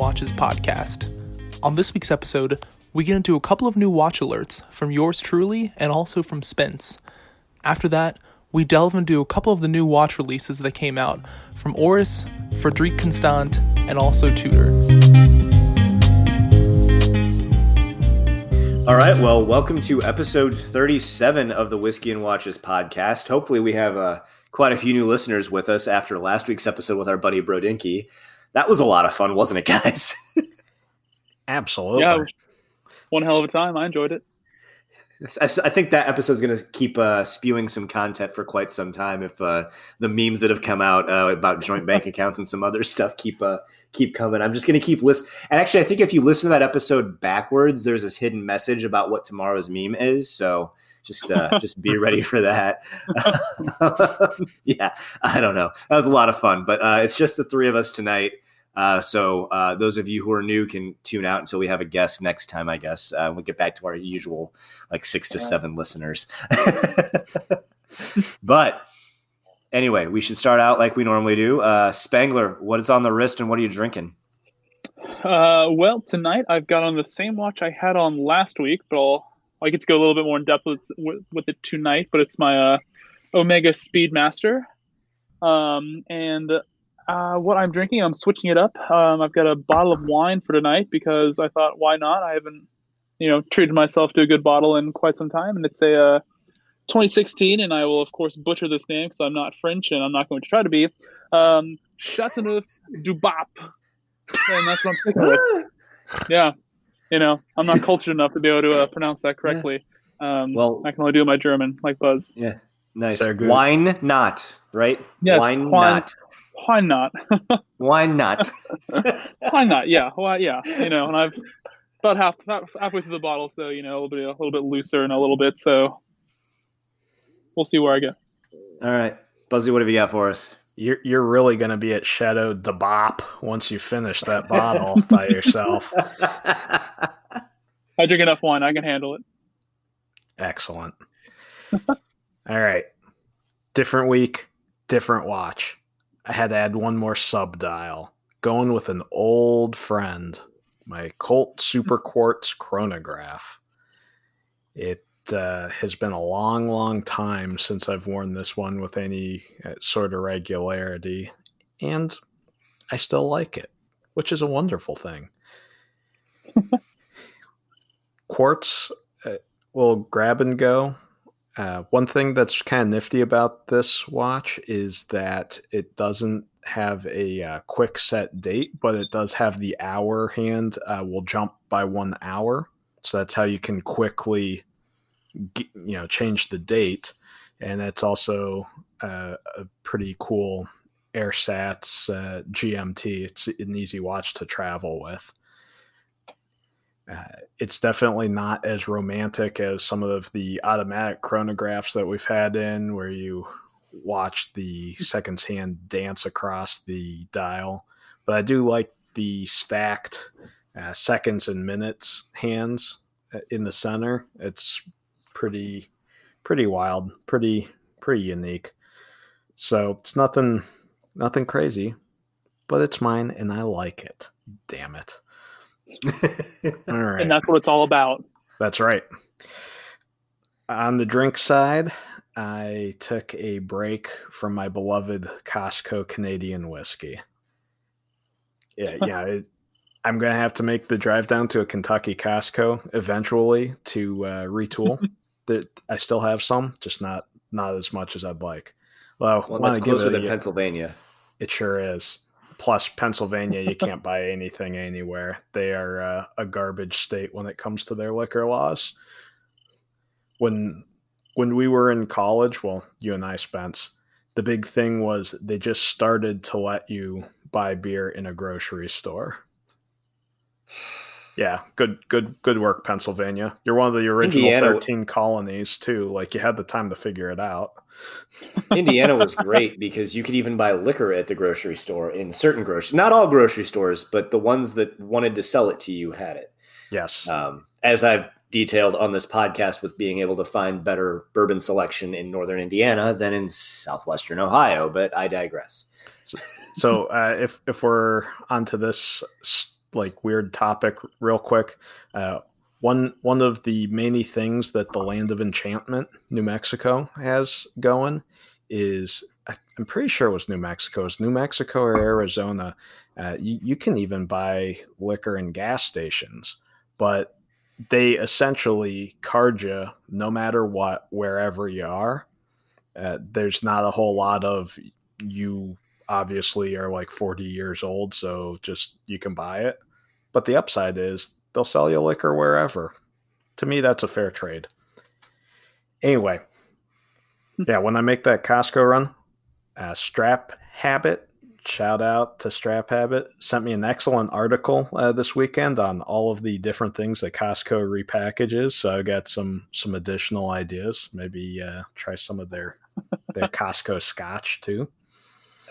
Watches podcast. On this week's episode, we get into a couple of new watch alerts from yours truly and also from Spence. After that, we delve into a couple of the new watch releases that came out from Oris, Frederique Constant, and also Tudor. All right, well, welcome to episode 37 of the Whiskey and Watches podcast. Hopefully, we have uh, quite a few new listeners with us after last week's episode with our buddy Brodinky. That was a lot of fun, wasn't it, guys? Absolutely. Yeah, one hell of a time. I enjoyed it. I, I think that episode is going to keep uh, spewing some content for quite some time if uh, the memes that have come out uh, about joint bank accounts and some other stuff keep uh, keep coming. I'm just going to keep list. And actually, I think if you listen to that episode backwards, there's this hidden message about what tomorrow's meme is. So just uh, just be ready for that. yeah, I don't know. That was a lot of fun, but uh, it's just the three of us tonight. Uh, so uh, those of you who are new can tune out until we have a guest next time. I guess uh, we'll get back to our usual like six to seven listeners. but anyway, we should start out like we normally do. Uh, Spangler, what is on the wrist and what are you drinking? Uh, well, tonight I've got on the same watch I had on last week, but I'll I get to go a little bit more in depth with with, with it tonight. But it's my uh, Omega Speedmaster, um, and uh, what I'm drinking, I'm switching it up. Um, I've got a bottle of wine for tonight because I thought, why not? I haven't, you know, treated myself to a good bottle in quite some time, and it's a uh, 2016, and I will of course butcher this name because I'm not French and I'm not going to try to be. Um, Chateauneuf du Bap, and that's what I'm sticking with. Yeah, you know, I'm not cultured enough to be able to uh, pronounce that correctly. Um, Well- I can only do my German, like Buzz. Yeah, nice. Sehr gut. Wine not right? Yeah, wine wine- not. Why not? Why not? Why not? Yeah, well, yeah, you know, and I've about half about halfway through the bottle, so you know, a little bit a little bit looser and a little bit. So we'll see where I go. All right, Buzzy, what have you got for us? You're you're really going to be at Shadow de Bop once you finish that bottle by yourself. I drink enough wine; I can handle it. Excellent. All right. Different week, different watch. I had to add one more sub dial. Going with an old friend, my Colt Super Quartz chronograph. It uh, has been a long, long time since I've worn this one with any uh, sort of regularity, and I still like it, which is a wonderful thing. Quartz uh, will grab and go. Uh, one thing that's kind of nifty about this watch is that it doesn't have a uh, quick set date, but it does have the hour hand uh, will jump by one hour. So that's how you can quickly, you know, change the date. And that's also uh, a pretty cool AirSats uh, GMT. It's an easy watch to travel with. Uh, it's definitely not as romantic as some of the automatic chronographs that we've had in, where you watch the seconds hand dance across the dial. But I do like the stacked uh, seconds and minutes hands uh, in the center. It's pretty, pretty wild, pretty, pretty unique. So it's nothing, nothing crazy, but it's mine and I like it. Damn it. All right. And that's what it's all about. That's right. On the drink side, I took a break from my beloved Costco Canadian whiskey. Yeah, yeah. It, I'm going to have to make the drive down to a Kentucky Costco eventually to uh, retool. that I still have some, just not not as much as I'd like. Well, Well, that's closer it than Pennsylvania. it sure is. Plus, Pennsylvania, you can't buy anything anywhere. They are uh, a garbage state when it comes to their liquor laws. When when we were in college, well, you and I, Spence, the big thing was they just started to let you buy beer in a grocery store. Yeah, good, good, good work, Pennsylvania. You're one of the original Indiana- thirteen colonies too. Like you had the time to figure it out. Indiana was great because you could even buy liquor at the grocery store in certain grocery, not all grocery stores, but the ones that wanted to sell it to you had it. Yes, Um, as I've detailed on this podcast with being able to find better bourbon selection in northern Indiana than in southwestern Ohio, but I digress. So uh, if if we're onto this like weird topic real quick, uh, one one of the many things that the land of enchantment, New Mexico, has going is I'm pretty sure it was New Mexico. It's New Mexico or Arizona. Uh, you, you can even buy liquor in gas stations, but they essentially card you no matter what, wherever you are. Uh, there's not a whole lot of you obviously are like 40 years old, so just you can buy it. But the upside is they'll sell you liquor wherever. To me, that's a fair trade. Anyway, hmm. yeah, when I make that Costco run, uh, Strap Habit, shout out to Strap Habit, sent me an excellent article uh, this weekend on all of the different things that Costco repackages. So I got some some additional ideas. Maybe uh, try some of their their Costco Scotch too.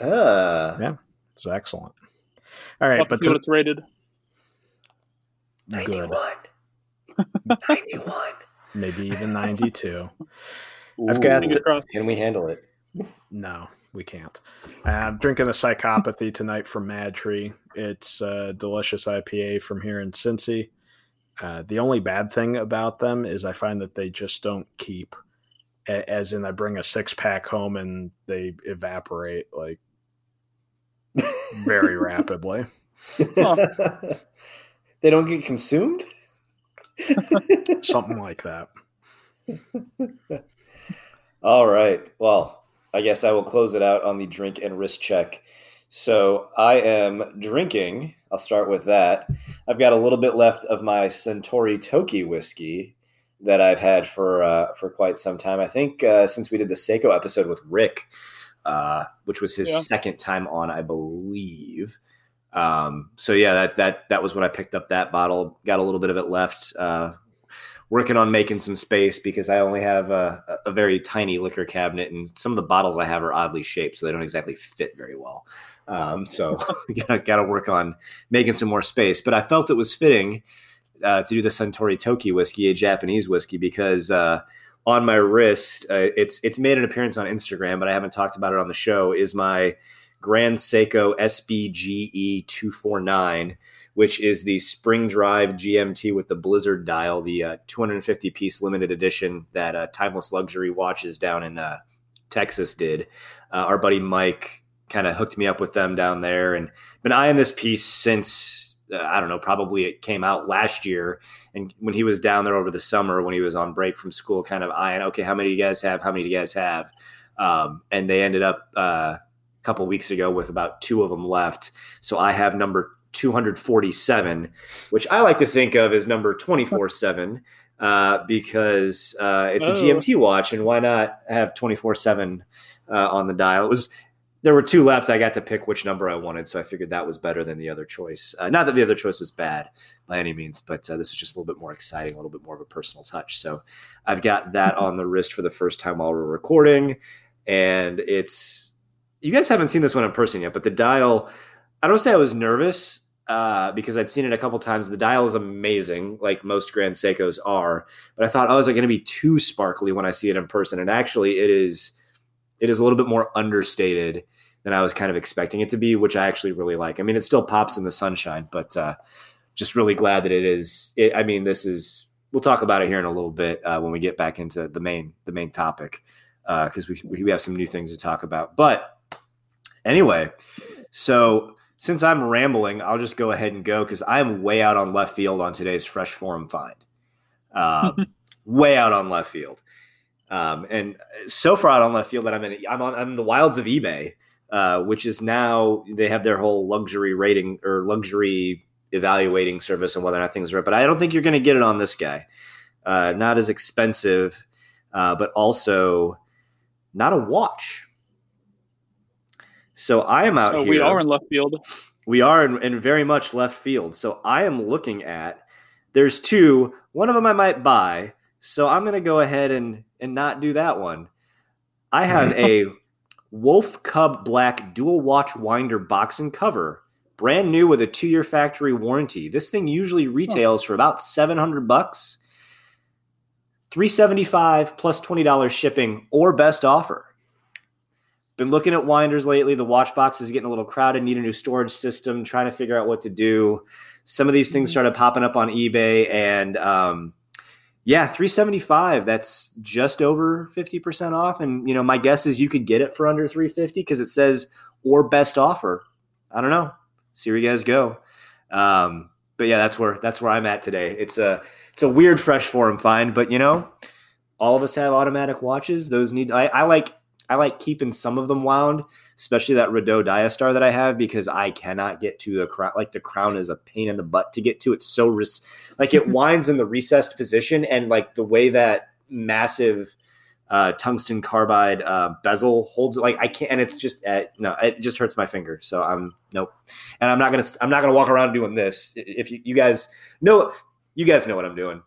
Uh, yeah, it's excellent. All right, but see to, what it's rated. 91. 91. Maybe even 92. Ooh, I've got. Can we handle it? No, we can't. I'm drinking a psychopathy tonight from Mad Tree. It's a delicious IPA from here in Cincy. Uh, the only bad thing about them is I find that they just don't keep. As in, I bring a six pack home and they evaporate like very rapidly. Huh. they don't get consumed? Something like that. All right. Well, I guess I will close it out on the drink and wrist check. So I am drinking. I'll start with that. I've got a little bit left of my Suntory Toki whiskey that I've had for uh, for quite some time. I think uh, since we did the Seiko episode with Rick, uh, which was his yeah. second time on, I believe. Um, so yeah, that that that was when I picked up that bottle. Got a little bit of it left. Uh, working on making some space because I only have a, a, very tiny liquor cabinet, and some of the bottles I have are oddly shaped, so they don't exactly fit very well. Um, so gotta gotta work on making some more space. But I felt it was fitting uh, to do the Suntory Toki whiskey, a Japanese whiskey, because uh, on my wrist. Uh, it's it's made an appearance on Instagram, but I haven't talked about it on the show. Is my Grand Seiko SBGE two four nine, which is the spring drive GMT with the Blizzard dial, the uh, 250 piece limited edition that uh, Timeless Luxury watches down in uh, Texas did. Uh, our buddy Mike kind of hooked me up with them down there, and been eyeing this piece since uh, I don't know, probably it came out last year. And when he was down there over the summer, when he was on break from school, kind of eyeing, okay, how many do you guys have? How many do you guys have? Um, and they ended up uh, a couple weeks ago with about two of them left. So I have number 247, which I like to think of as number 24 7. Uh, because uh, it's a oh. GMT watch, and why not have 24 uh, 7 on the dial? It was there were two left. I got to pick which number I wanted, so I figured that was better than the other choice. Uh, not that the other choice was bad by any means, but uh, this was just a little bit more exciting, a little bit more of a personal touch. So I've got that on the wrist for the first time while we're recording, and it's you guys haven't seen this one in person yet, but the dial. I don't say I was nervous uh, because I'd seen it a couple times. The dial is amazing, like most Grand Seikos are, but I thought, oh, is it going to be too sparkly when I see it in person? And actually, it is it is a little bit more understated than I was kind of expecting it to be, which I actually really like. I mean, it still pops in the sunshine, but uh, just really glad that it is. It, I mean, this is. We'll talk about it here in a little bit uh, when we get back into the main the main topic because uh, we we have some new things to talk about. But anyway, so since I'm rambling, I'll just go ahead and go because I'm way out on left field on today's fresh forum find. Um, way out on left field. Um, and so far out on left field that I'm in, I'm on I'm in the wilds of eBay, uh, which is now they have their whole luxury rating or luxury evaluating service and whether or not things are right. But I don't think you're going to get it on this guy. Uh, not as expensive, uh, but also not a watch. So I am out so here. We are in left field. We are in, in very much left field. So I am looking at. There's two. One of them I might buy. So I'm going to go ahead and and not do that one. I have a Wolf Cub Black dual watch winder box and cover, brand new with a two year factory warranty. This thing usually retails for about 700 bucks. 375 plus $20 shipping or best offer. Been looking at winders lately. The watch box is getting a little crowded, need a new storage system, trying to figure out what to do. Some of these things started popping up on eBay and um, yeah, 375. That's just over 50% off. And you know, my guess is you could get it for under 350 because it says or best offer. I don't know. See where you guys go. Um, but yeah, that's where that's where I'm at today. It's a it's a weird fresh form find, but you know, all of us have automatic watches. Those need I, I like I like keeping some of them wound, especially that Rado Diastar that I have because I cannot get to the crown. Like the crown is a pain in the butt to get to. It's so res- like it winds in the recessed position, and like the way that massive uh, tungsten carbide uh, bezel holds it. Like I can't, and it's just uh, no, it just hurts my finger. So I'm nope, and I'm not gonna I'm not gonna walk around doing this. If you, you guys know, you guys know what I'm doing.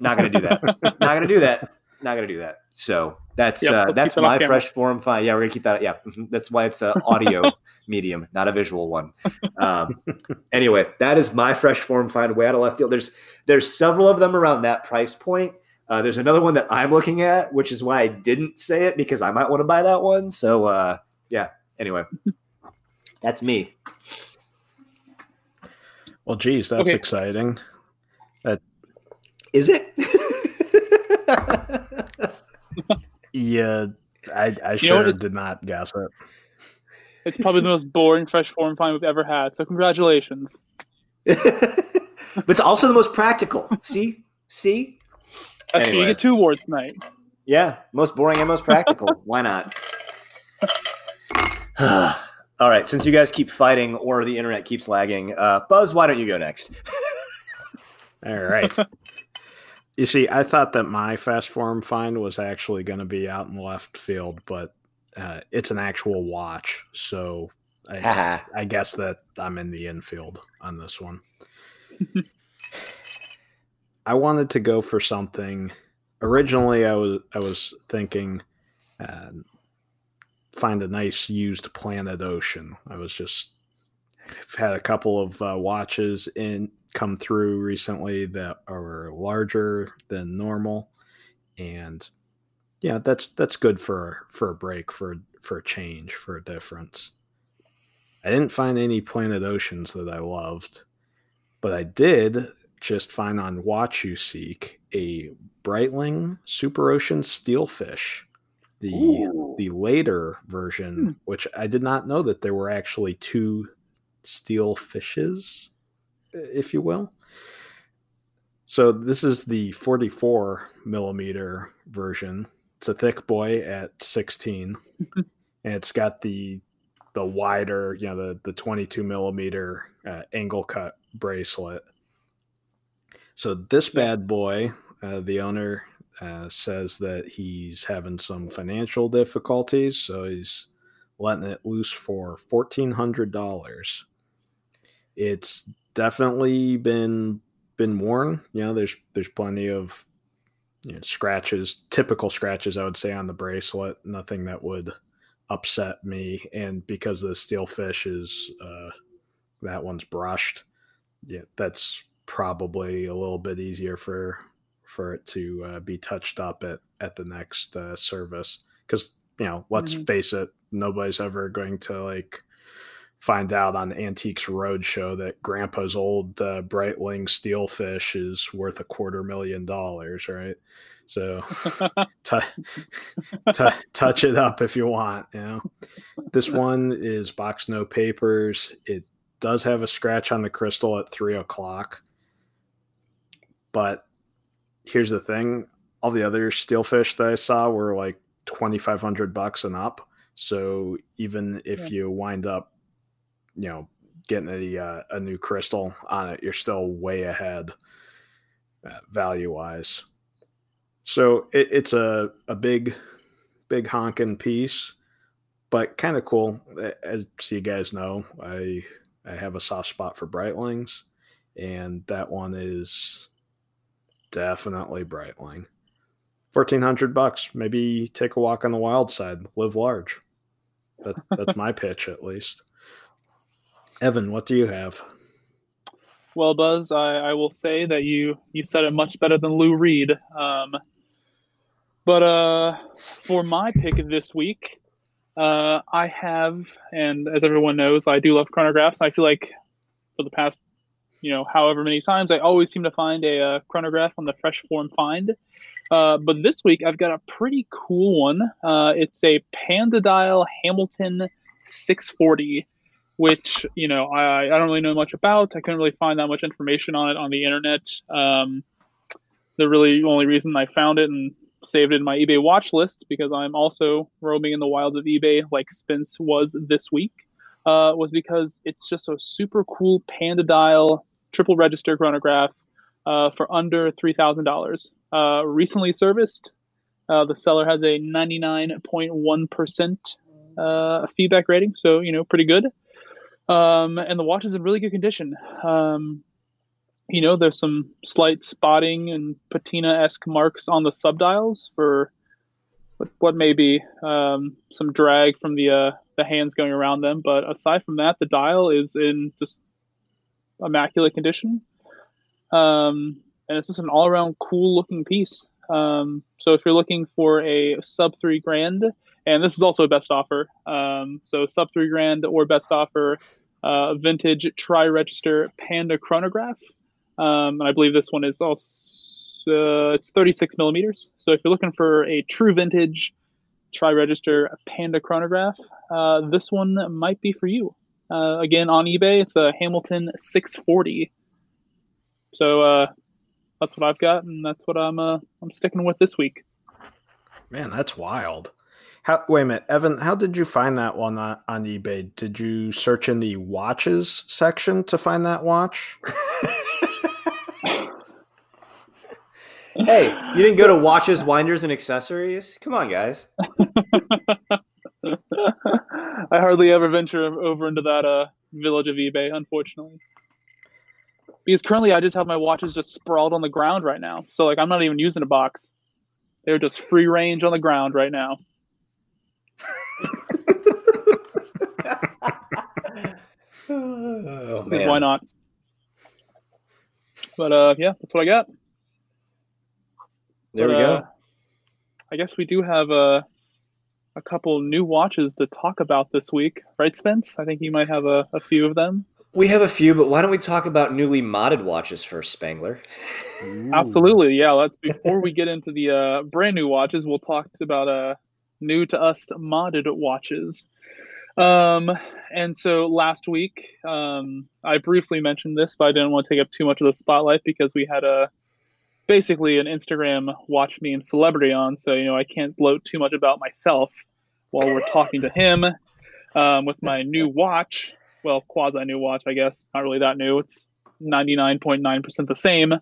Not gonna do that. not gonna do that. Not gonna do that. So that's Yep, uh, let's that's keep that off my fresh form fine. Yeah, we're gonna keep that. Yeah, mhm. that's why it's an audio medium, not a visual one. Um, anyway, that is my fresh form find way out of left field. There's there's several of them around that price point. Uh, there's another one that I'm looking at, which is why I didn't say it because I might want to buy that one. So uh, yeah. Anyway, that's me. Well, geez, that's Okay. exciting. Is it? Yeah, I, I You know what, sure did not guess it. It's probably the most boring fresh form find we've ever had. So congratulations. but it's also the most practical. See, see. That's true. You get two awards tonight. Yeah, most boring and most practical. Why not? All right, since you guys keep fighting or the internet keeps lagging, uh, Buzz, why don't you go next? All right. You see, I thought that my fast form find was actually going to be out in left field, but uh, it's an actual watch. So I, I guess that I'm in the infield on this one. I wanted to go for something. Originally, I was I was thinking uh, find a nice used Planet Ocean. I was just I've had a couple of uh, watches in come through recently that are larger than normal, and yeah, that's that's good for for a break for for a change for a difference. I didn't find any Planet Oceans that I loved, but I did just find on WatchUSeek a Breitling Super Ocean Steelfish, the Ooh. the later version, Hmm. which I did not know that there were actually two steel fishes, if you will. So this is the 44 millimeter version. It's a thick boy at 16, and it's got the the wider, you know, the the 22 millimeter uh, angle cut bracelet. So this bad boy, uh, the owner uh, says that he's having some financial difficulties, so he's letting it loose for fourteen hundred dollars. It's definitely been been worn. You know, there's there's plenty of you know, scratches, typical scratches, I would say, on the bracelet. Nothing that would upset me. And because the steel fish is uh, that one's brushed, yeah, that's probably a little bit easier for for it to uh, be touched up at at the next uh, service. Because you know, let's Mhm. face it, nobody's ever going to like find out on Antiques Roadshow that Grandpa's old uh, Breitling steelfish is worth a quarter million dollars, right? So t- t- touch it up if you want. You know, this one is box no papers. It does have a scratch on the crystal at three o'clock, but here's the thing: all the other steelfish that I saw were like twenty five hundred bucks and up. So even if Yeah. you wind up, you know, getting a uh, a new crystal on it, you're still way ahead uh, value wise. So it, it's a a big, big honking piece, but kind of cool. As you guys know, I I have a soft spot for Breitlings, and that one is definitely Breitling. Fourteen hundred bucks. Maybe take a walk on the wild side. Live large. That, that's my pitch, at least. Evan, what do you have? Well, Buzz, I, I will say that you you said it much better than Lou Reed. Um, But uh, for my pick this week, uh, I have, and as everyone knows, I do love chronographs. I feel like for the past, you know, however many times, I always seem to find a, uh, chronograph on the Fresh Form Find. Uh, but this week, I've got a pretty cool one. Uh, it's a Panda Dial Hamilton 640, which you know I, I don't really know much about. I couldn't really find that much information on it on the internet. Um, the really only reason I found it and saved it in my eBay watch list because I'm also roaming in the wilds of eBay like Spence was this week. Uh, was because it's just a super cool Panda dial triple register chronograph uh, for under three thousand uh, dollars. Recently serviced. Uh, the seller has a 99.1 percent uh, feedback rating, so you know pretty good. Um, and the watch is in really good condition. Um, you know, there's some slight spotting and patina-esque marks on the subdials for what, what may be um, some drag from the uh, the hands going around them. But aside from that, the dial is in just immaculate condition, um, and it's just an all-around cool-looking piece. Um, so if you're looking for a sub three grand, and this is also a best offer, um, so sub three grand or best offer, uh, vintage tri-register Panda chronograph. Um, and I believe this one is also it's 36 millimeters. So if you're looking for a true vintage tri-register Panda chronograph, uh, this one might be for you. Uh, again, on eBay, it's a Hamilton 640. So uh, that's what I've got, and that's what I'm uh, I'm sticking with this week. Man, that's wild. How, wait a minute, Evan. How did you find that one on, on eBay? Did you search in the watches section to find that watch? hey, you didn't go to watches, winders, and accessories? Come on, guys. I hardly ever venture over into that uh, village of eBay, unfortunately. Because currently I just have my watches just sprawled on the ground right now. So like I'm not even using a box. They're just free range on the ground right now. Oh, man. Why not? But uh yeah, that's what I got. There But, we go. uh, I guess we do have uh, a couple new watches to talk about this week, right, Spence? I think you might have a, a few of them. We have a few, but why don't we talk about newly modded watches first, Spangler? Absolutely, yeah. Let's before we get into the uh, brand new watches, we'll talk about uh, new to us modded watches. Um, and so last week, um, I briefly mentioned this, but I didn't want to take up too much of the spotlight because we had a basically an Instagram watch meme celebrity on, so you know I can't bloat too much about myself while we're talking to him um, with my new watch. Well, quasi new watch, I guess. Not really that new. It's 99.9% the same.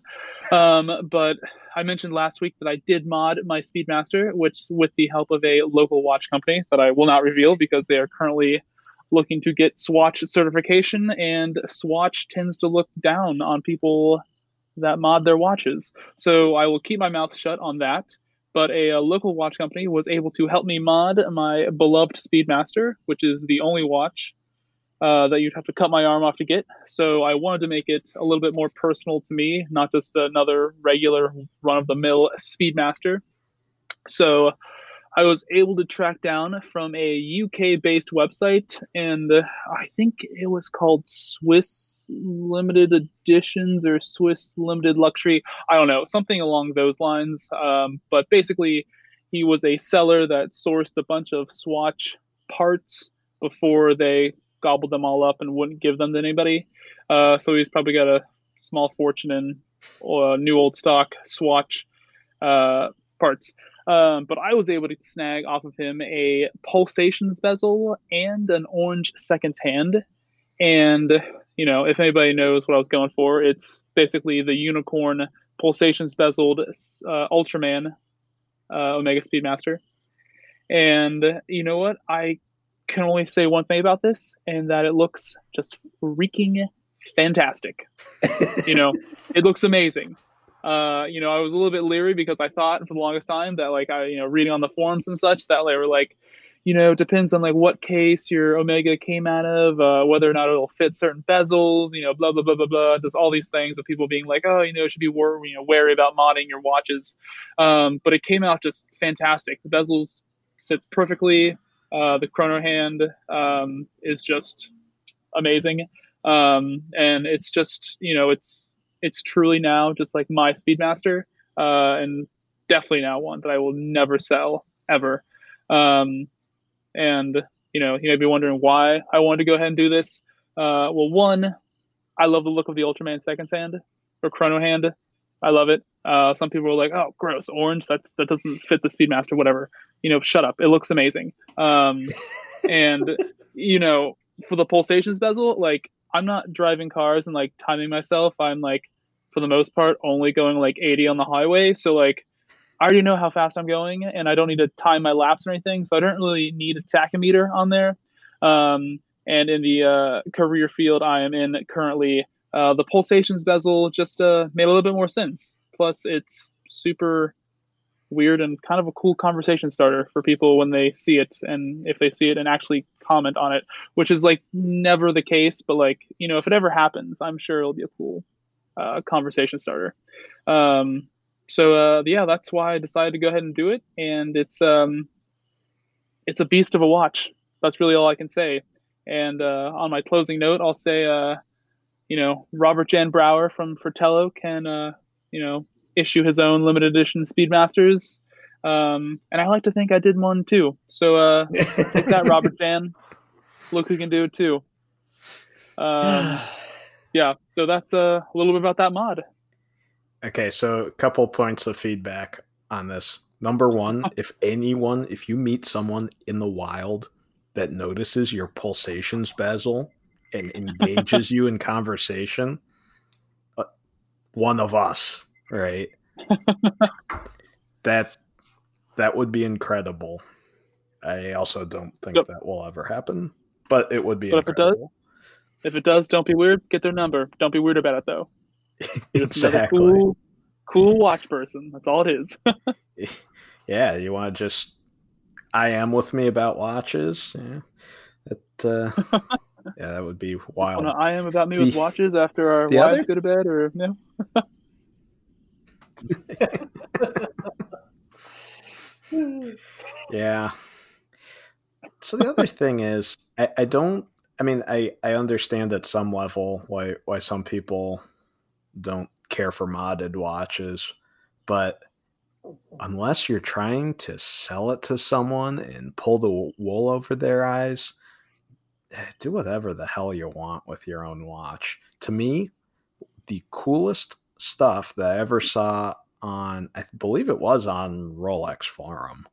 Um, but I mentioned last week that I did mod my Speedmaster, which with the help of a local watch company that I will not reveal because they are currently looking to get Swatch certification, and Swatch tends to look down on people that mod their watches. So I will keep my mouth shut on that. But a, a local watch company was able to help me mod my beloved Speedmaster, which is the only watch uh, that you'd have to cut my arm off to get. So I wanted to make it a little bit more personal to me, not just another regular run of the mill Speedmaster. So I was able to track down from a UK based website, and I think it was called Swiss Limited Editions or Swiss Limited Luxury. I don't know, something along those lines. Um, but basically, he was a seller that sourced a bunch of Swatch parts before they gobbled them all up and wouldn't give them to anybody. Uh, so he's probably got a small fortune in uh, new old stock Swatch uh, parts. Um, but I was able to snag off of him a pulsations bezel and an orange seconds hand. And, you know, if anybody knows what I was going for, it's basically the unicorn pulsations bezeled uh, Ultraman uh, Omega Speedmaster. And you know what? I can only say one thing about this, and that it looks just freaking fantastic. you know, it looks amazing. Uh, you know, I was a little bit leery because I thought for the longest time that, like, I, you know, reading on the forums and such, that they were like, you know, depends on like what case your Omega came out of, uh, whether or not it'll fit certain bezels, you know, blah blah blah blah blah. Does all these things of people being like, oh, you know, should be wor- you know wary about modding your watches. Um, but it came out just fantastic. The bezels sits perfectly. Uh, the chrono hand um, is just amazing, um, and it's just you know it's it's truly now just like my Speedmaster, uh, and definitely now one that I will never sell ever. Um, and you know, you may be wondering why I wanted to go ahead and do this. Uh, well, one, I love the look of the Ultraman Seconds Hand or Chrono Hand. I love it. Uh, some people are like, "Oh, gross, orange. That's that doesn't fit the Speedmaster." Whatever. You know, shut up. It looks amazing. Um, and you know, for the pulsations bezel, like I'm not driving cars and like timing myself. I'm like, for the most part, only going like 80 on the highway. So like, I already know how fast I'm going, and I don't need to time my laps or anything. So I don't really need a tachometer on there. Um, and in the uh, career field I am in currently, uh, the pulsations bezel just uh, made a little bit more sense. Plus, it's super weird and kind of a cool conversation starter for people when they see it and if they see it and actually comment on it, which is like never the case. But like you know, if it ever happens, I'm sure it'll be a cool uh, conversation starter. Um, so uh, yeah, that's why I decided to go ahead and do it, and it's um, it's a beast of a watch. That's really all I can say. And uh, on my closing note, I'll say, uh, you know, Robert Jan Broer from Fratello can, uh, you know, issue his own limited edition Speedmasters. Um, and I like to think I did one too. So uh, take that, Robert Jan. Look who can do it too. Um, yeah, so that's uh, a little bit about that mod. Okay, so a couple points of feedback on this. Number one, if anyone, if you meet someone in the wild that notices your pulsations bezel, and engages you in conversation, uh, one of us, right? that that would be incredible. I also don't think yep. that will ever happen, but it would be. But incredible. if it does, if it does, don't be weird. Get their number. Don't be weird about it though. exactly. Cool, cool watch person. That's all it is. yeah, you want to just I am with me about watches. Yeah, that uh, yeah, that would be wild. I am about me with watches after our wives other... go to bed, or no. Yeah. So the other thing is, I, I don't. I mean, I I understand at some level why why some people don't care for modded watches, but unless you're trying to sell it to someone and pull the wool over their eyes, eh, do whatever the hell you want with your own watch. To me, the coolest stuff that I ever saw on, I believe it was on Rolex Forum,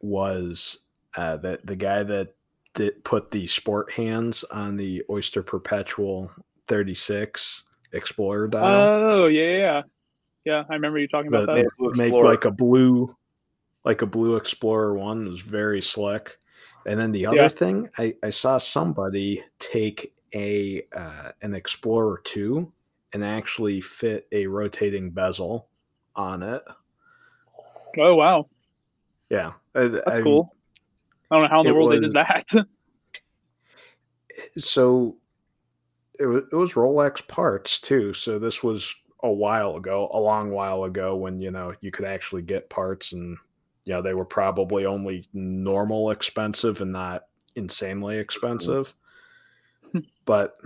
was uh, the the guy that did put the sport hands on the Oyster Perpetual 36 Explorer dial. Oh yeah, yeah, yeah. I remember you talking about that. They make like a blue, like a blue Explorer one was very slick. And then the other yeah. thing, I, I saw somebody take a uh, an Explorer two and actually fit a rotating bezel on it. Oh wow! Yeah, that's I, cool. I don't know how in the world was, they did that. so it was, it was Rolex parts too. So this was a while ago, a long while ago, when you know you could actually get parts, and you know they were probably only normal expensive and not insanely expensive. Hmm. but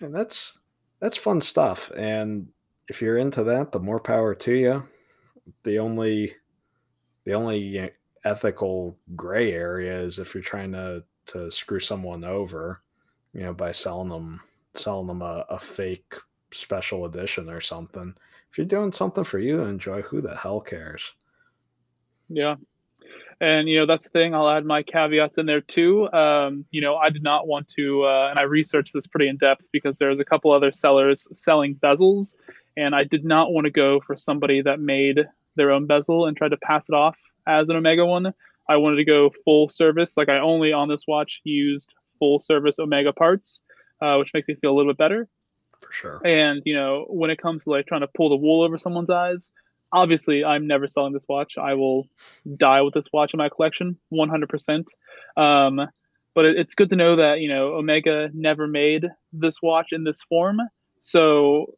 and that's that's fun stuff. And if you're into that, the more power to you. The only the only ethical gray area is if you're trying to to screw someone over, you know, by selling them selling them a, a fake special edition or something. If you're doing something for you to enjoy, who the hell cares? Yeah. And you know that's the thing. I'll add my caveats in there too. Um, you know, I did not want to, uh, and I researched this pretty in depth because there's a couple other sellers selling bezels, and I did not want to go for somebody that made their own bezel and tried to pass it off as an Omega one. I wanted to go full service. Like I only on this watch used full service Omega parts, uh, which makes me feel a little bit better. For sure. And you know, when it comes to like trying to pull the wool over someone's eyes, obviously, I'm never selling this watch. I will die with this watch in my collection, 100%. Um, but it, it's good to know that you know Omega never made this watch in this form. So,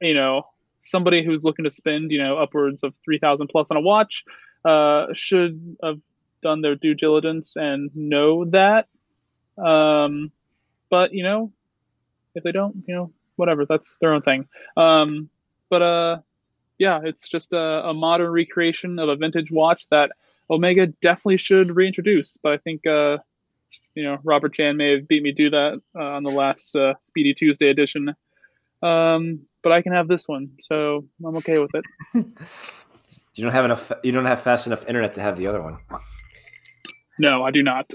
you know, somebody who's looking to spend you know upwards of three thousand plus on a watch uh, should have done their due diligence and know that. Um, but you know, if they don't, you know, whatever, that's their own thing. Um, but uh, yeah, it's just a, a modern recreation of a vintage watch that Omega definitely should reintroduce. But I think uh, you know Robert Jan may have beat me to that uh, on the last uh, Speedy Tuesday edition. Um, but I can have this one, so I'm okay with it. you don't have enough. You don't have fast enough internet to have the other one. No, I do not,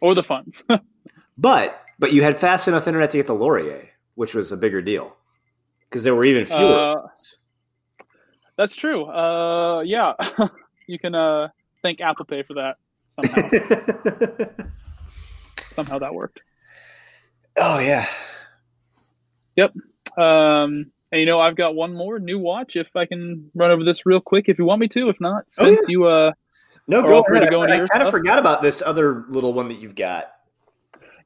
or the funds. but but you had fast enough internet to get the Laurier, which was a bigger deal because there were even fewer. Uh, that's true. Uh, yeah, you can uh, thank Apple Pay for that somehow. somehow that worked. Oh yeah. Yep. Um, and you know, I've got one more new watch. If I can run over this real quick, if you want me to. If not, since oh, yeah. you uh, no, go ahead. Go I, I kind of forgot about this other little one that you've got.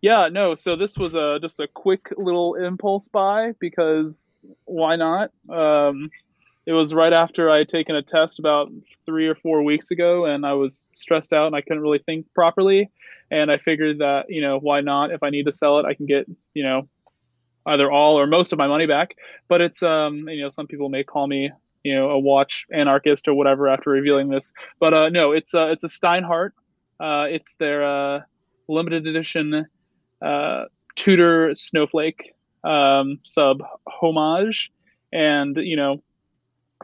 Yeah, no. So this was a just a quick little impulse buy because why not? Um, it was right after I had taken a test about three or four weeks ago, and I was stressed out and I couldn't really think properly. And I figured that you know why not? If I need to sell it, I can get you know either all or most of my money back. But it's um you know some people may call me you know a watch anarchist or whatever after revealing this. But uh, no, it's uh, it's a Steinhart. Uh, it's their uh, limited edition uh, Tudor Snowflake um, sub homage, and you know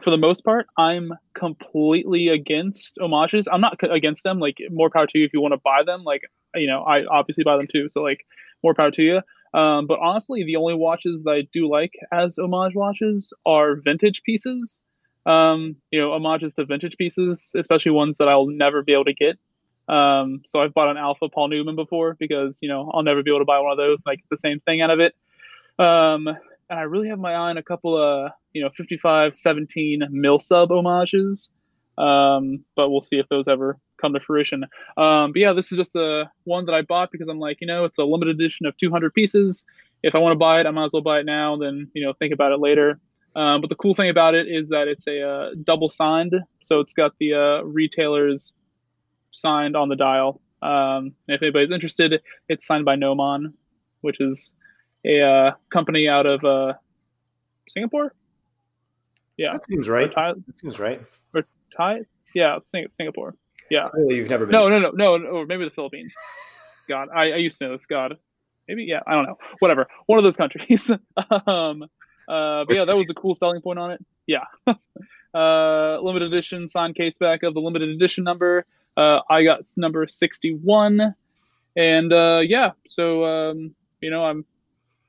for the most part, I'm completely against homages. I'm not against them. Like, more power to you if you want to buy them. Like, you know, I obviously buy them too. So, like, more power to you. Um, but honestly, the only watches that I do like as homage watches are vintage pieces. Um, you know, homages to vintage pieces, especially ones that I'll never be able to get. Um, so I've bought an Alpha Paul Newman before because you know I'll never be able to buy one of those and I get the same thing out of it. Um, and I really have my eye on a couple of you know 55 17 mil sub homages. Um, but we'll see if those ever come to fruition. Um, but yeah this is just a one that i bought because i'm like you know it's a limited edition of 200 pieces. If i want to buy it i might as well buy it now then you know think about it later. Um, but the cool thing about it is that it's a uh, double signed. So it's got the uh, retailers signed on the dial. Um, if anybody's interested it's signed by nomon which is a uh, company out of uh, Singapore. Yeah, that seems right. That seems right. Or Thai? Yeah, Sing- Singapore. Yeah. Clearly, you've never been. No, no, no, no, no, or maybe the Philippines. God, I, I used to know this. God, maybe yeah, I don't know. Whatever, one of those countries. um, uh, but yeah, that was a cool selling point on it. Yeah. uh, limited edition signed case back of the limited edition number. Uh, I got number 61. And uh, yeah, so, um, you know, I'm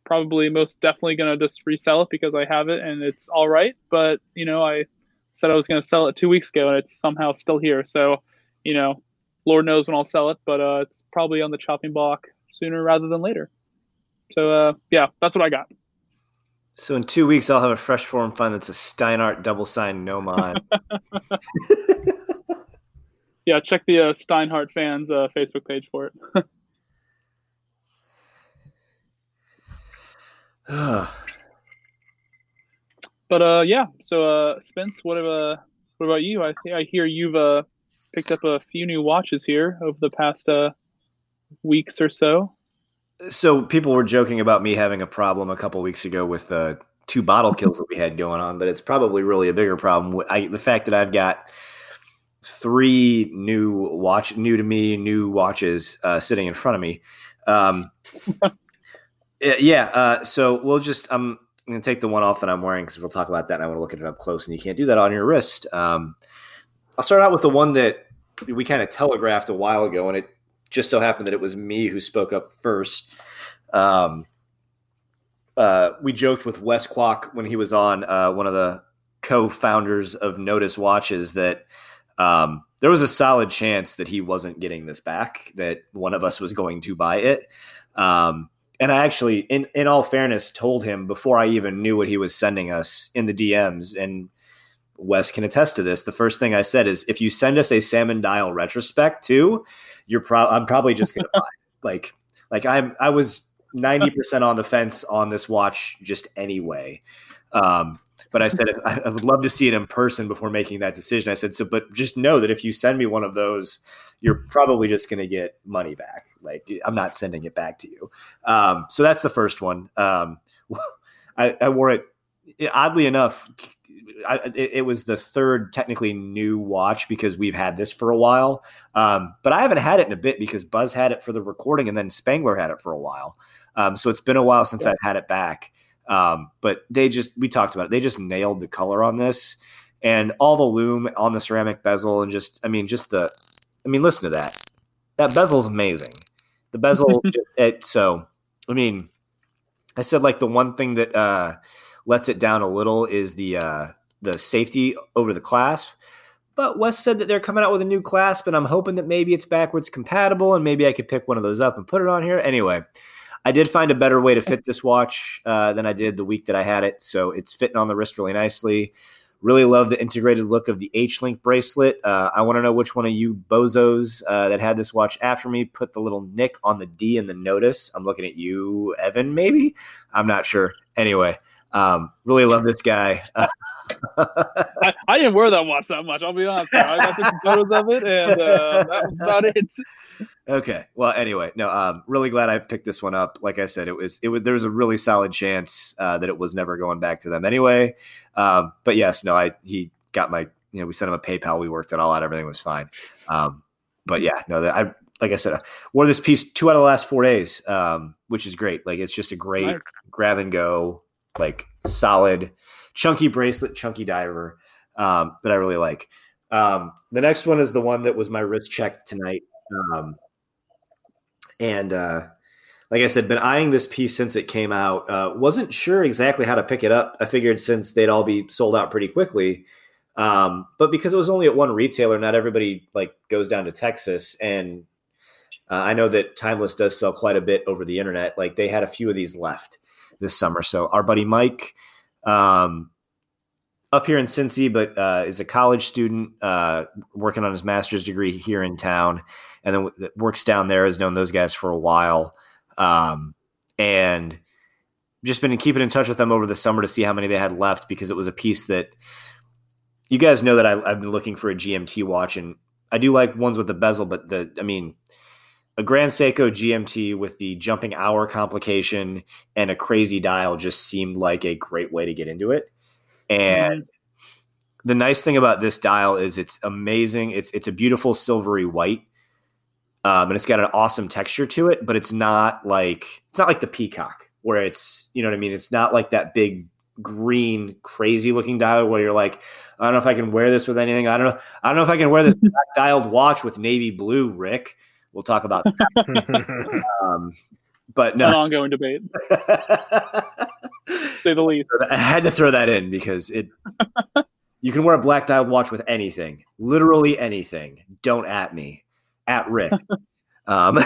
probably most definitely going to just resell it because I have it and it's all right. But, you know, I said I was going to sell it two weeks ago and it's somehow still here. So, you know, Lord knows when I'll sell it, but uh, it's probably on the chopping block sooner rather than later. So, uh, yeah, that's what I got. So in two weeks, I'll have a fresh form fund that's a Steinhart double signed Nomon. yeah, check the uh, Steinhart fans uh, Facebook page for it. but uh, yeah. So uh, Spence, what uh, what about you? I I hear you've uh picked up a few new watches here over the past uh weeks or so. So people were joking about me having a problem a couple weeks ago with the uh, two bottle kills that we had going on, but it's probably really a bigger problem. I, the fact that I've got three new watch, new to me, new watches uh, sitting in front of me. Um, Yeah. Uh, so we'll just I'm going to take the one off that I'm wearing because we'll talk about that. and I want to look at it up close, and you can't do that on your wrist. Um, I'll start out with the one that we kind of telegraphed a while ago, and it just so happened that it was me who spoke up first. Um, uh, we joked with Wes Kwok when he was on uh, one of the co-founders of Nodus Watches that um, there was a solid chance that he wasn't getting this back, that one of us was going to buy it. Um, and I actually, in in all fairness, told him before I even knew what he was sending us in the DMs, and Wes can attest to this. The first thing I said is, if you send us a salmon dial retrospect too, you're pro- I'm probably just gonna buy. It. Like, like I'm I was ninety percent on the fence on this watch just anyway. Um, but I said I, would love to see it in person before making that decision. I said so, but just know that if you send me one of those, you're probably just going to get money back. Like I'm not sending it back to you. Um, so that's the first one. Um, I, I, wore it. Oddly enough, I, it, it, was the third technically new watch because we've had this for a while. Um, but I haven't had it in a bit because Buzz had it for the recording and then Spangler had it for a while. Um, so it's been a while since yeah. I've had it back. Um, but they just we talked about it. They just nailed the color on this and all the lume on the ceramic bezel and just I mean just the I mean listen to that. That bezel is amazing. The bezel it, so I mean I said like the one thing that uh, lets it down a little is the uh, the safety over the clasp. But Wes said that they're coming out with a new clasp, and I'm hoping that maybe it's backwards compatible, and maybe I could pick one of those up and put it on here. Anyway, I did find a better way to fit this watch uh, than I did the week that I had it. So it's fitting on the wrist really nicely. Really love the integrated look of the H Link bracelet. Uh, I want to know which one of you bozos uh, that had this watch after me put the little nick on the D in the Nodus. I'm looking at you, Evan, maybe? I'm not sure. Anyway, um, really love this guy. I, I, didn't wear that watch that much. I'll be honest. I got some photos of it, and uh, that was about it. Okay. Well, anyway, no. Um, really glad I picked this one up. Like I said, it was it was there was a really solid chance uh, that it was never going back to them anyway. Um, but yes, no. I he got my you know we sent him a PayPal. We worked it all out. Everything was fine. Um, but yeah, no. That I like I said, I wore this piece two out of the last four days, um, which is great. Like it's just a great nice. grab and go like solid, chunky bracelet, chunky diver um, that I really like. Um, the next one is the one that was my wrist check tonight. Um, and uh, like I said, been eyeing this piece since it came out. Uh, wasn't sure exactly how to pick it up. I figured since they'd all be sold out pretty quickly, um, but because it was only at one retailer, not everybody like goes down to Texas. And uh, I know that Timeless does sell quite a bit over the internet. Like they had a few of these left this summer. So our buddy Mike, um, up here in Cincy, but uh, is a college student uh, working on his master's degree here in town, and then works down there. Has known those guys for a while, um, and just been keeping in touch with them over the summer to see how many they had left because it was a piece that you guys know that I, I've been looking for a GMT watch, and I do like ones with the bezel, but the I mean a Grand Seiko GMT with the jumping hour complication and a crazy dial just seemed like a great way to get into it. And the nice thing about this dial is it's amazing. It's it's a beautiful silvery white. Um, and it's got an awesome texture to it, but it's not like it's not like the peacock where it's you know what I mean. It's not like that big green crazy looking dial where you're like, I don't know if I can wear this with anything. I don't know. I don't know if I can wear this dialed watch with navy blue, Rick. We'll talk about that. um, but no, an ongoing debate, say the least. I had to throw that in because it. you can wear a black dialed watch with anything, literally anything. Don't at me, at Rick. um,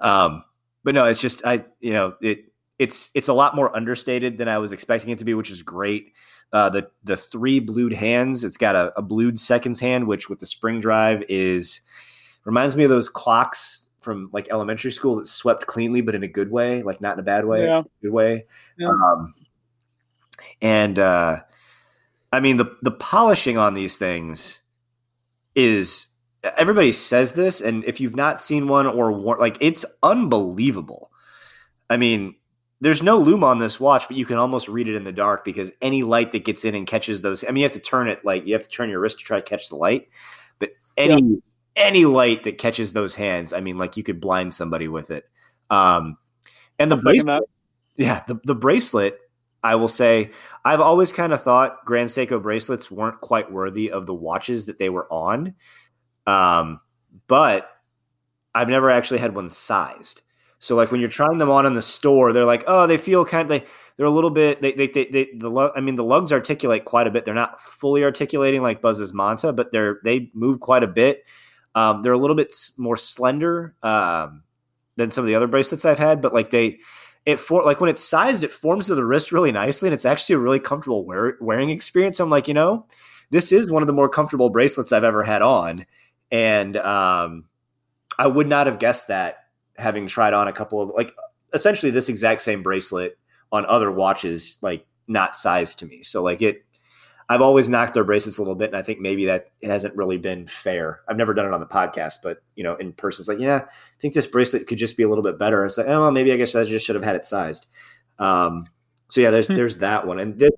um, but no, it's just I, you know, it it's it's a lot more understated than I was expecting it to be, which is great. Uh, the the three blued hands. It's got a, a blued seconds hand, which with the spring drive is reminds me of those clocks from like elementary school that swept cleanly, but in a good way, like not in a bad way, yeah. good way. Yeah. Um, and uh, I mean the the polishing on these things is everybody says this, and if you've not seen one or like it's unbelievable. I mean, there's no lume on this watch, but you can almost read it in the dark because any light that gets in and catches those. I mean, you have to turn it like you have to turn your wrist to try to catch the light, but any yeah. any light that catches those hands, I mean, like you could blind somebody with it. Um, and the bracelet, yeah, the the bracelet. I will say, I've always kind of thought Grand Seiko bracelets weren't quite worthy of the watches that they were on, um, but I've never actually had one sized. So like when you're trying them on in the store, they're like, oh, they feel kind of they they're a little bit they they they, they the I mean the lugs articulate quite a bit. They're not fully articulating like Buzz's Manta, but they're they move quite a bit. Um, they're a little bit more slender um, than some of the other bracelets I've had, but like they it for like when it's sized, it forms to the wrist really nicely, and it's actually a really comfortable wear, wearing experience. So I'm like, you know, this is one of the more comfortable bracelets I've ever had on, and um, I would not have guessed that having tried on a couple of like essentially this exact same bracelet on other watches, like not sized to me. So like it I've always knocked their bracelets a little bit, and I think maybe that it hasn't really been fair. I've never done it on the podcast, but you know, in person, it's like, yeah, I think this bracelet could just be a little bit better. It's like, oh, well, maybe I guess I just should have had it sized. Um, so yeah, there's hmm. there's that one, and this,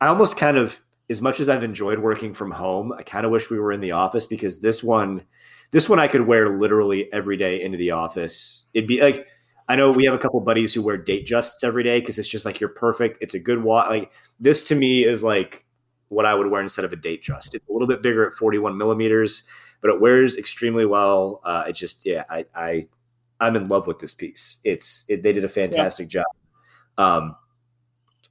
I almost kind of, as much as I've enjoyed working from home, I kind of wish we were in the office because this one, this one I could wear literally every day into the office. It'd be like. I know we have a couple buddies who wear Datejusts every day because it's just like you're perfect. It's a good watch. Like this to me is like what I would wear instead of a Datejust. It's a little bit bigger at 41 millimeters, but it wears extremely well. Uh, it just, yeah, I, I, I'm in love with this piece. It's, it, they did a fantastic yeah. job. Um,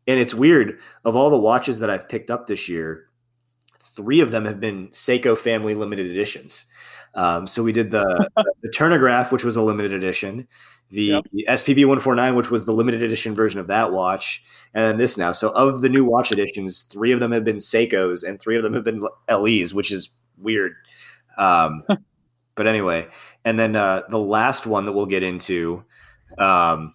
and it's weird of all the watches that I've picked up this year, three of them have been Seiko family limited editions. Um, so we did the, the Turnograph, which was a limited edition, the yep. SPB 149, which was the limited edition version of that watch, and then this now. So of the new watch editions, three of them have been Seikos and three of them have been LEs, which is weird. Um, but anyway, and then uh, the last one that we'll get into um,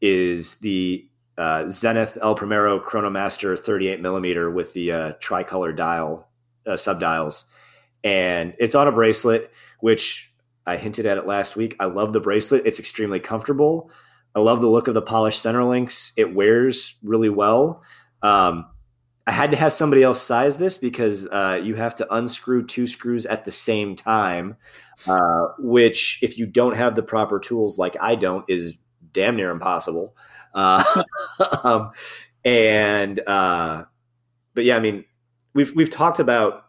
is the uh, Zenith El Primero Chronomaster 38 millimeter with the uh, tricolor dial uh, sub dials, and it's on a bracelet, which I hinted at it last week. I love the bracelet; it's extremely comfortable. I love the look of the polished center links. It wears really well. Um, I had to have somebody else size this because uh, you have to unscrew two screws at the same time, uh, which, if you don't have the proper tools like I don't, is damn near impossible. Uh, um, and uh, but yeah, I mean, we've we've talked about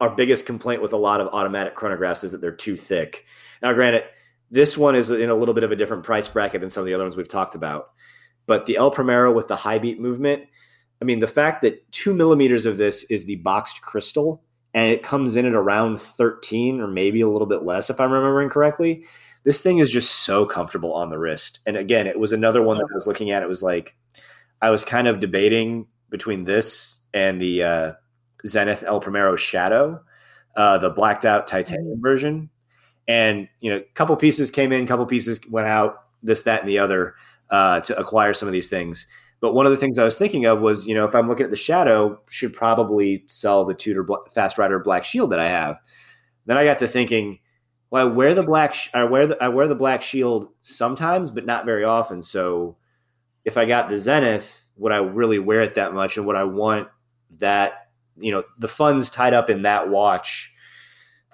our biggest complaint with a lot of automatic chronographs is that they're too thick. Now, granted, this one is in a little bit of a different price bracket than some of the other ones we've talked about. But the El Primero with the high beat movement, I mean, the fact that two millimeters of this is the boxed crystal and it comes in at around 13 or maybe a little bit less, if I'm remembering correctly. This thing is just so comfortable on the wrist. And again, it was another one that I was looking at. It was like, I was kind of debating between this and the uh, Zenith El Primero Shadow, uh, the blacked out titanium version and you know, a couple pieces came in, a couple pieces went out, this, that, and the other uh, to acquire some of these things. But one of the things I was thinking of was, you know, if I'm looking at the shadow, should probably sell the Tudor Fast Rider Black Shield that I have. Then I got to thinking, well, I wear the black, I wear the, I wear the Black Shield sometimes, but not very often. So if I got the Zenith, would I really wear it that much, and would I want that, you know, the funds tied up in that watch?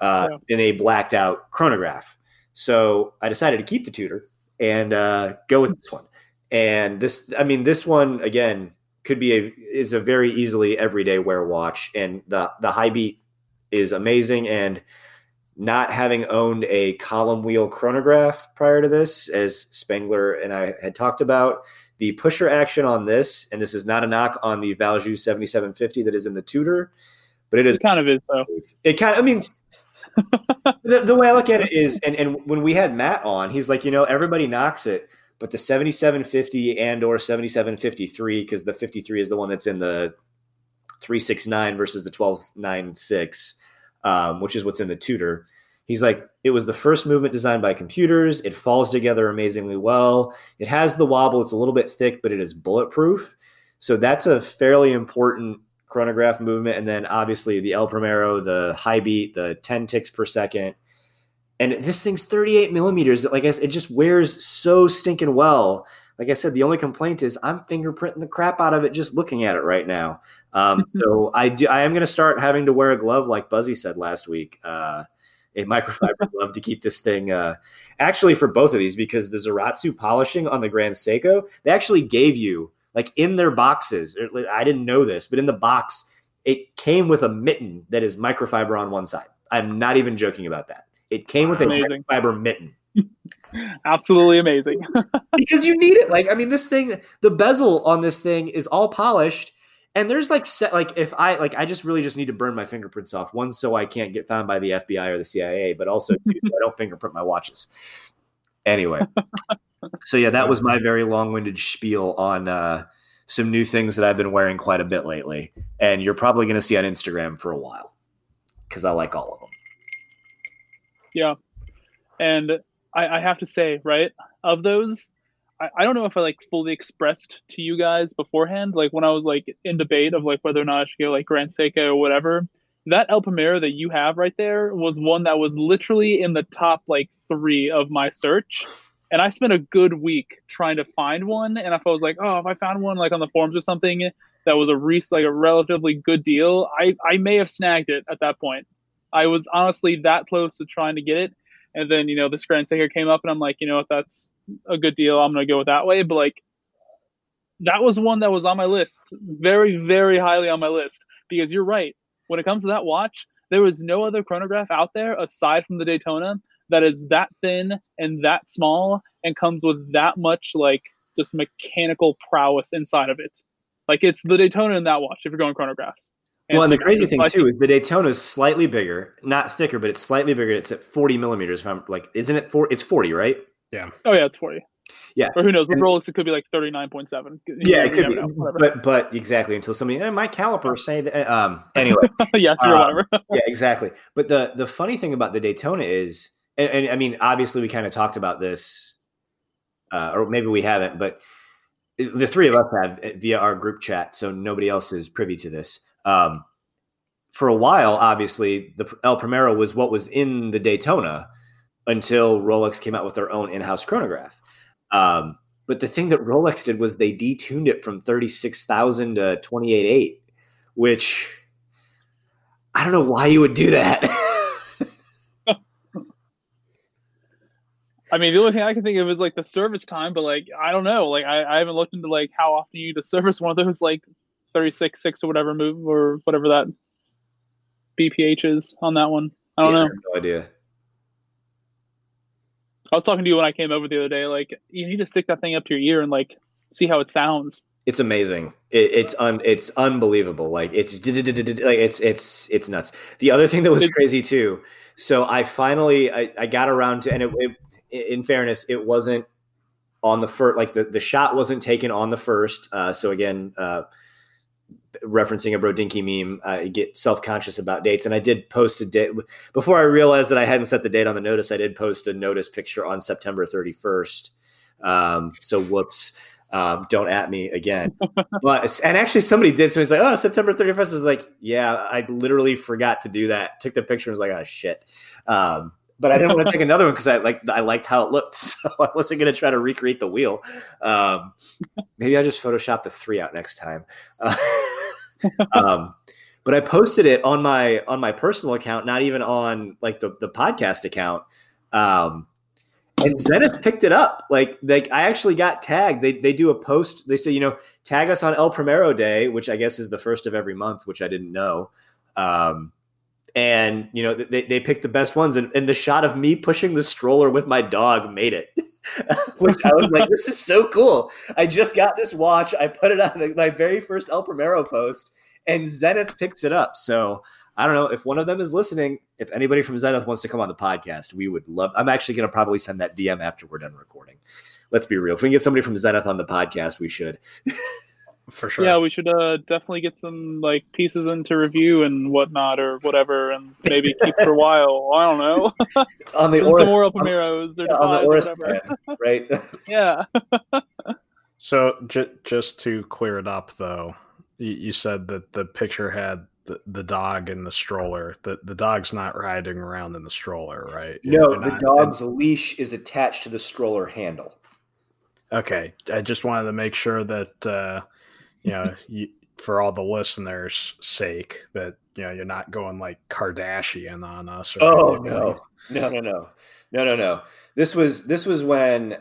uh, yeah. in a blacked out chronograph. So I decided to keep the Tudor and uh, go with this one. And this, I mean, this one again could be a is a very easily everyday wear watch, and the the high beat is amazing. And not having owned a column wheel chronograph prior to this, as Spengler and I had talked about, the pusher action on this, and this is not a knock on the Valjoux 7750 that is in the Tudor, but it is it kind of is though. It kind of, I mean, the, the, way I look at it is, and, and when we had Matt on, he's like, you know, everybody knocks it, but the 7750 and or 7753, because the 53 is the one that's in the 369 versus the 1296, um, which is what's in the Tudor. He's like, it was the first movement designed by computers. It falls together amazingly well. It has the wobble. It's a little bit thick, but it is bulletproof. So that's a fairly important chronograph movement, and then obviously the El Primero, the high beat, the 10 ticks per second. And this thing's 38 millimeters. Like I said, it just wears so stinking well. Like I said, the only complaint is I'm fingerprinting the crap out of it just looking at it right now. Um, so I do. I am going to start having to wear a glove, like Buzzy said last week, uh, a microfiber glove to keep this thing. Uh, actually, for both of these, because the Zaratsu polishing on the Grand Seiko, they actually gave you like in their boxes. I didn't know this, but in the box, it came with a mitten that is microfiber on one side. I'm not even joking about that. It came with amazing. a microfiber mitten. Absolutely amazing. because you need it. Like, I mean, this thing, the bezel on this thing is all polished. And there's like set like if I like I just really just need to burn my fingerprints off. One so I can't get found by the FBI or the CIA, but also two, so I don't fingerprint my watches. Anyway, so yeah, that was my very long-winded spiel on uh, some new things that I've been wearing quite a bit lately, and you're probably going to see on Instagram for a while because I like all of them. Yeah, and I, I have to say, right, of those, I, I don't know if I like fully expressed to you guys beforehand, like when I was like in debate of like whether or not I should go like Grand Seiko or whatever. That El Primero that you have right there was one that was literally in the top like three of my search. And I spent a good week trying to find one. And if I was like, oh, if I found one like on the forums or something that was a re- like a relatively good deal, I, I may have snagged it at that point. I was honestly that close to trying to get it. And then, you know, this Grand Seiko came up and I'm like, you know what, that's a good deal. I'm going to go with that way. But like, that was one that was on my list, very, very highly on my list. Because you're right. When it comes to that watch, there was no other chronograph out there aside from the Daytona that is that thin and that small and comes with that much like just mechanical prowess inside of it. Like it's the Daytona in that watch if you're going chronographs. Well, and the crazy thing too is the Daytona is slightly bigger, not thicker, but it's slightly bigger. It's at 40 millimeters. If I'm like, isn't it four? It's 40, right? Yeah. Oh yeah, it's 40. Yeah. Or who knows? With Rolex, it could be like 39.7. Yeah, it could be. Know, but but exactly until somebody eh, my caliper say that. Um. Anyway. yeah. Sure. Um, whatever. yeah. Exactly. But the the funny thing about the Daytona is, and, and I mean, obviously, we kind of talked about this, uh, or maybe we haven't, but the three of us have eh, via our group chat, so nobody else is privy to this. Um, for a while, obviously, the El Primero was what was in the Daytona until Rolex came out with their own in-house chronograph. Um, but the thing that Rolex did was they detuned it from 36,000 to 28.8, which I don't know why you would do that. I mean, the only thing I can think of is like the service time, but like I don't know. Like I, I haven't looked into like how often you need to service one of those like 36 6 or whatever move or whatever that BPH is on that one. I don't Yeah, know. have no idea. I was talking to you when I came over the other day. Like you need to stick that thing up to your ear and like see how it sounds. It's amazing. It, it's un, it's unbelievable. Like it's like it's it's it's nuts. The other thing that was crazy too. So I finally I, I got around to and it, it in fairness it wasn't on the first like the, the shot wasn't taken on the first. Uh, so again, uh, referencing a Brodinkee meme, I get self conscious about dates, and I did post a date before I realized that I hadn't set the date on the Nodus. I did post a Nodus picture on September thirty first. Um, so whoops. Um, don't at me again. but and actually somebody did. So he's like, oh, September 31st is like, yeah, I literally forgot to do that. Took the picture and was like, oh shit. Um, but I didn't want to take another one because I like I liked how it looked. So I wasn't gonna try to recreate the wheel. Um, maybe I just Photoshop the three out next time. Uh, um, but I posted it on my on my personal account, not even on like the, the podcast account. Um, and Zenith picked it up. Like, like I actually got tagged. They they do a post. They say, you know, tag us on El Primero Day, which I guess is the first of every month, which I didn't know. Um, and you know, they they picked the best ones, and, and the shot of me pushing the stroller with my dog made it. which I was like, this is so cool. I just got this watch. I put it on the, my very first El Primero post, and Zenith picks it up. So I don't know if one of them is listening. If anybody from Zenith wants to come on the podcast, we would love. I'm actually going to probably send that DM after we're done recording. Let's be real. If we can get somebody from Zenith on the podcast, we should. for sure. Yeah, we should uh, definitely get some like pieces into review and whatnot or whatever, and maybe keep for a while. I don't know. On the And Oris, some more open mirrors or yeah, on the Defies or Oris whatever. right? Yeah. So j- just to clear it up, though, you, you said that the picture had the, the dog in the stroller. The the dog's not riding around in the stroller, right? no, You're the not- dog's leash is attached to the stroller handle. Okay, I just wanted to make sure that uh, you know, you, for all the listeners' sake, that you know you're not going like Kardashian on us. Or Oh anything. no, no, no, no, no, no, no. This was this was when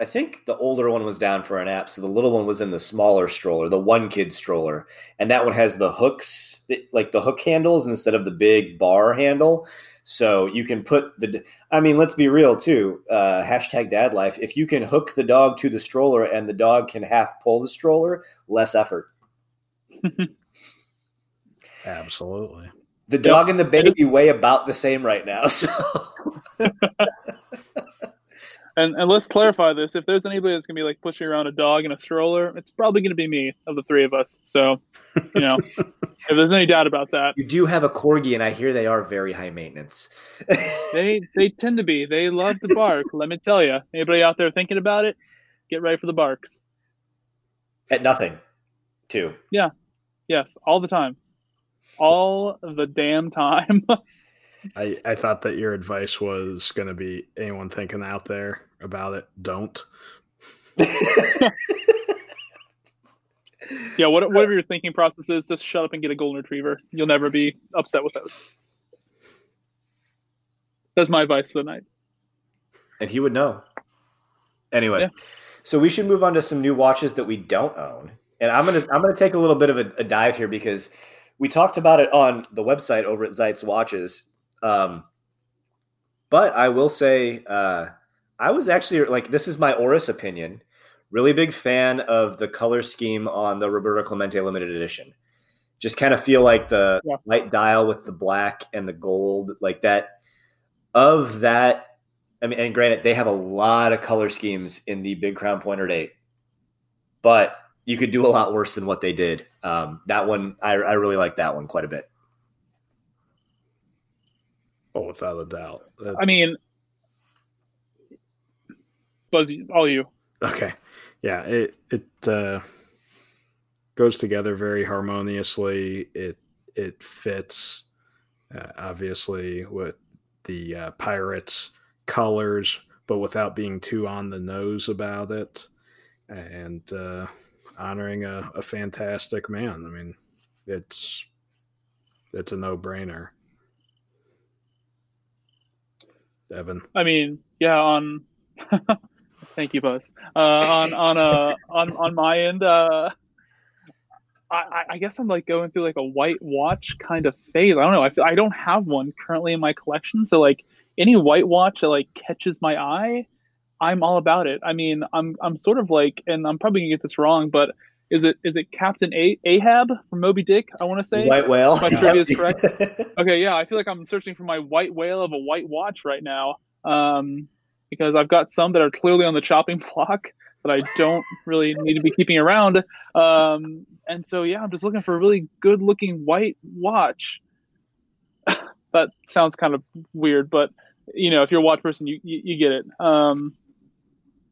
I think the older one was down for an app, so the little one was in the smaller stroller, the one kid stroller, and that one has the hooks, like the hook handles instead of the big bar handle. So you can put the. I mean, let's be real too. Uh, hashtag dad life. If you can hook the dog to the stroller and the dog can half pull the stroller, less effort. Absolutely. The dog and the baby weigh about the same right now. So And and let's clarify this: if there's anybody that's gonna be like pushing around a dog in a stroller, it's probably gonna be me of the three of us. So, you know, if there's any doubt about that, You do have a corgi, and I hear they are very high maintenance. they they tend to be. They love to bark. let me tell you. Anybody out there thinking about it, get ready for the barks. At nothing, too. Yeah. Yes, all the time, all the damn time. I, I thought that your advice was going to be anyone thinking out there about it, don't. yeah, what, whatever uh, your thinking process is, just shut up and get a golden retriever. You'll never be upset with those. That's my advice for the night. and he would know. Anyway, Yeah. so we should move on to some new watches that we don't own, and I'm gonna I'm gonna take a little bit of a, a dive here because we talked about it on the website over at Zeitz Watches. Um, but I will say, uh, I was actually like, this is my Oris opinion. Really big fan of the color scheme on the Roberto Clemente limited edition. Just kind of feel like the Yeah. white dial with the black and the gold, like that. Of that, I mean, and granted, they have a lot of color schemes in the Big Crown Pointer Date, but you could do a lot worse than what they did. Um, that one, I, I really like that one quite a bit. Oh, without a doubt. Uh, I mean, Buzz, all you. okay. Yeah, it it uh, goes together very harmoniously. It it fits uh, obviously with the uh, pirates colors, but without being too on the nose about it, and uh, honoring a, a fantastic man. I mean, it's it's a no brainer. Evan. I mean, yeah. On, thank you, Buzz. Uh, on on uh on on my end, uh, I I- I guess I'm like going through like a white watch kind of phase. I don't know. I feel I don't have one currently in my collection, so like any white watch that like catches my eye, I'm all about it. I mean, I'm I'm sort of like, and I'm probably gonna get this wrong, but is it is it Captain a- Ahab from Moby Dick? I want to say. White whale. My trivia is correct. Okay, yeah, I feel like I'm searching for my white whale of a white watch right now, um, because I've got some that are clearly on the chopping block that I don't really need to be keeping around, um, and so yeah, I'm just looking for a really good-looking white watch. that sounds kind of weird, but you know, if you're a watch person, you you, you get it. Um,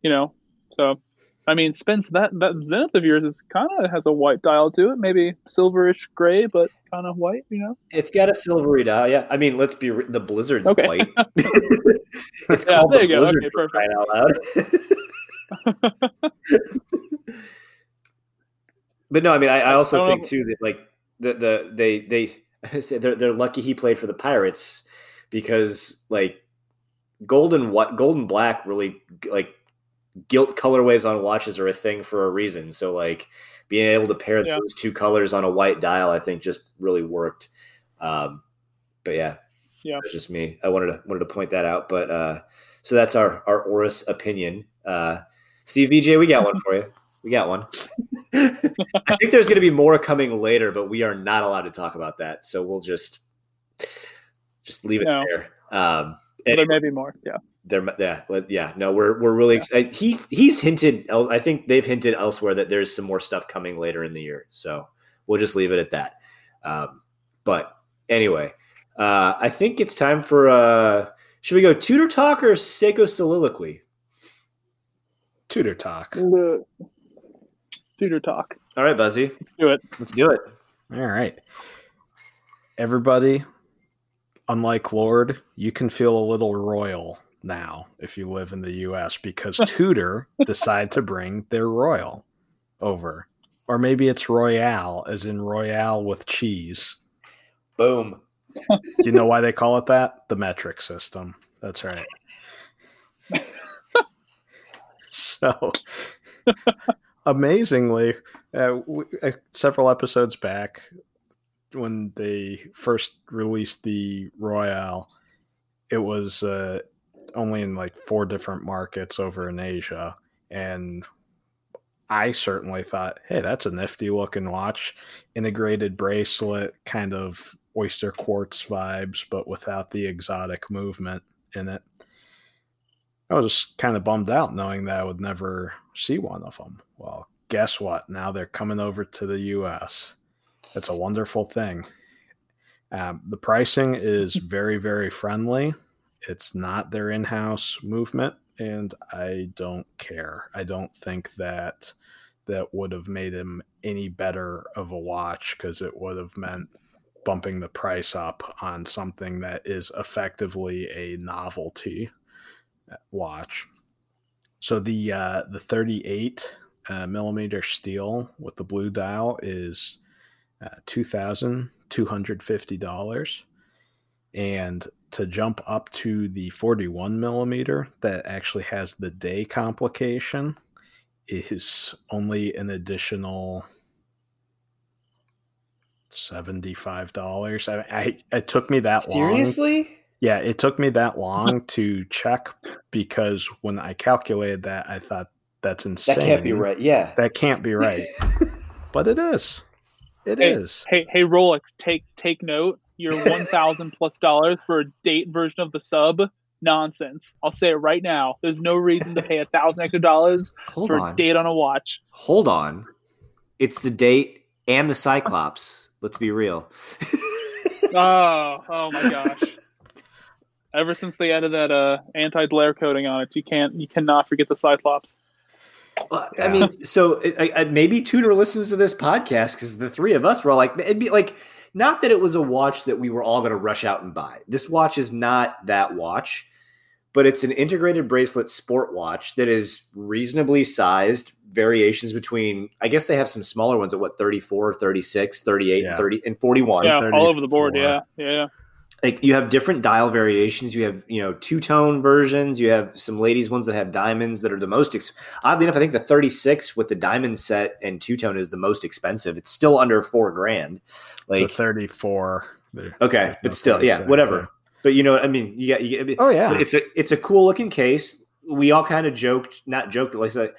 you know, so I mean, Spence, that that Zenith of yours is kind of has a white dial to it, maybe silverish gray, but kind of white. You know. It's got a silvery dial. Yeah, I mean, let's be re- the Blizzard's Okay. white. it's Yeah, called there the you. Blizzard Okay, crying out loud. but no, I mean, I, I also I think know. too that like the the they they say they're they're lucky he played for the Pirates because like golden what golden black really like gilt colorways on watches are a thing for a reason. So like being able to pair Yeah. those two colors on a white dial, I think just really worked. Um, but yeah, Yeah. it's just me. I wanted to wanted to point that out. But uh, so that's our our Oris opinion. Uh, Steve VJ, we got one for you. We got one. I think there's going to be more coming later, but we are not allowed to talk about that. So we'll just just leave it No. there. Um, and there may be more. Yeah. There, yeah, let- yeah. No, we're we're really excited. He he's hinted. I think they've hinted elsewhere that there's some more stuff coming later in the year. So we'll just leave it at that. Um, but anyway, uh, I think it's time for. Uh, should we go Tudor talk or Seiko soliloquy? Tudor talk. The Tudor talk. All right, Buzzy, Let's do it. let's do it. All right. Everybody, unlike Lord, you can feel a little royal now if you live in the US because Tudor decide to bring their royal over. Or maybe it's Royale, as in Royale with cheese. Boom. Do you know why they call it that? The metric system. That's right. so, amazingly, uh, w- uh, several episodes back, when they first released the Royale, it was uh, only in like four different markets over in Asia. And I certainly thought, hey, that's a nifty looking watch. Integrated bracelet, kind of oyster quartz vibes, but without the exotic movement in it. I was just kind of bummed out knowing that I would never see one of them. Well, guess what? Now they're coming over to the US. It's a wonderful thing. Um, the pricing is very, very friendly. It's not their in house movement, and I don't care. I don't think that that would have made him any better of a watch because it would have meant bumping the price up on something that is effectively a novelty watch. So the uh, the 38 uh, millimeter steel with the blue dial is uh, two thousand two hundred fifty dollars, and to jump up to the 41 millimeter that actually has the day complication is only an additional $75 i, I it took me that Seriously? long seriously yeah it took me that long to check because when i calculated that i thought that's insane that can't be right yeah that can't be right but it is It hey, is. Hey, hey, Rolex, take take note. Your one thousand plus dollars for a date version of the sub. Nonsense. I'll say it right now. There's no reason to pay a thousand extra dollars for on. a date on a watch. Hold on. It's the date and the Cyclops. Let's be real. oh, oh my gosh. Ever since they added that uh, anti-glare coating on it, you can't, you cannot forget the Cyclops. Well, yeah. I mean, so I, I, maybe Tudor listens to this podcast because the three of us were all like, it'd be like, not that it was a watch that we were all going to rush out and buy. This watch is not that watch, but it's an integrated bracelet sport watch that is reasonably sized. Variations between, I guess they have some smaller ones at what 34, 36, 38, yeah. 30, and 41. Yeah, all over the board. Yeah. Yeah like you have different dial variations. You have you know two tone versions. You have some ladies ones that have diamonds that are the most. Ex- Oddly enough, I think the 36 with the diamond set and two tone is the most expensive. It's still under four grand. Like 34. okay, but still, yeah, whatever. But you know, I mean, you got. You, oh yeah, it's a it's a cool looking case. We all kind of joked, not joked, but like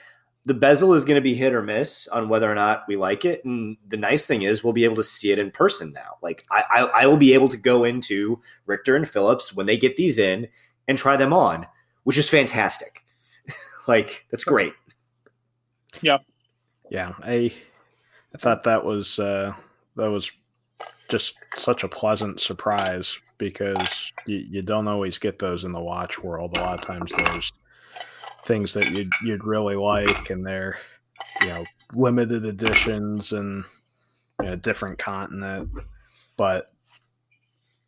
the bezel is going to be hit or miss on whether or not we like it. And the nice thing is we'll be able to see it in person now. Like I, I, I will be able to go into Richter and Phillips when they get these in and try them on, which is fantastic. like that's great. Yeah. Yeah. I, I thought that was, uh, that was just such a pleasant surprise because you, you don't always get those in the watch world. A lot of times there's things that you'd you'd really like, and they're you know limited editions and you know, different continent. But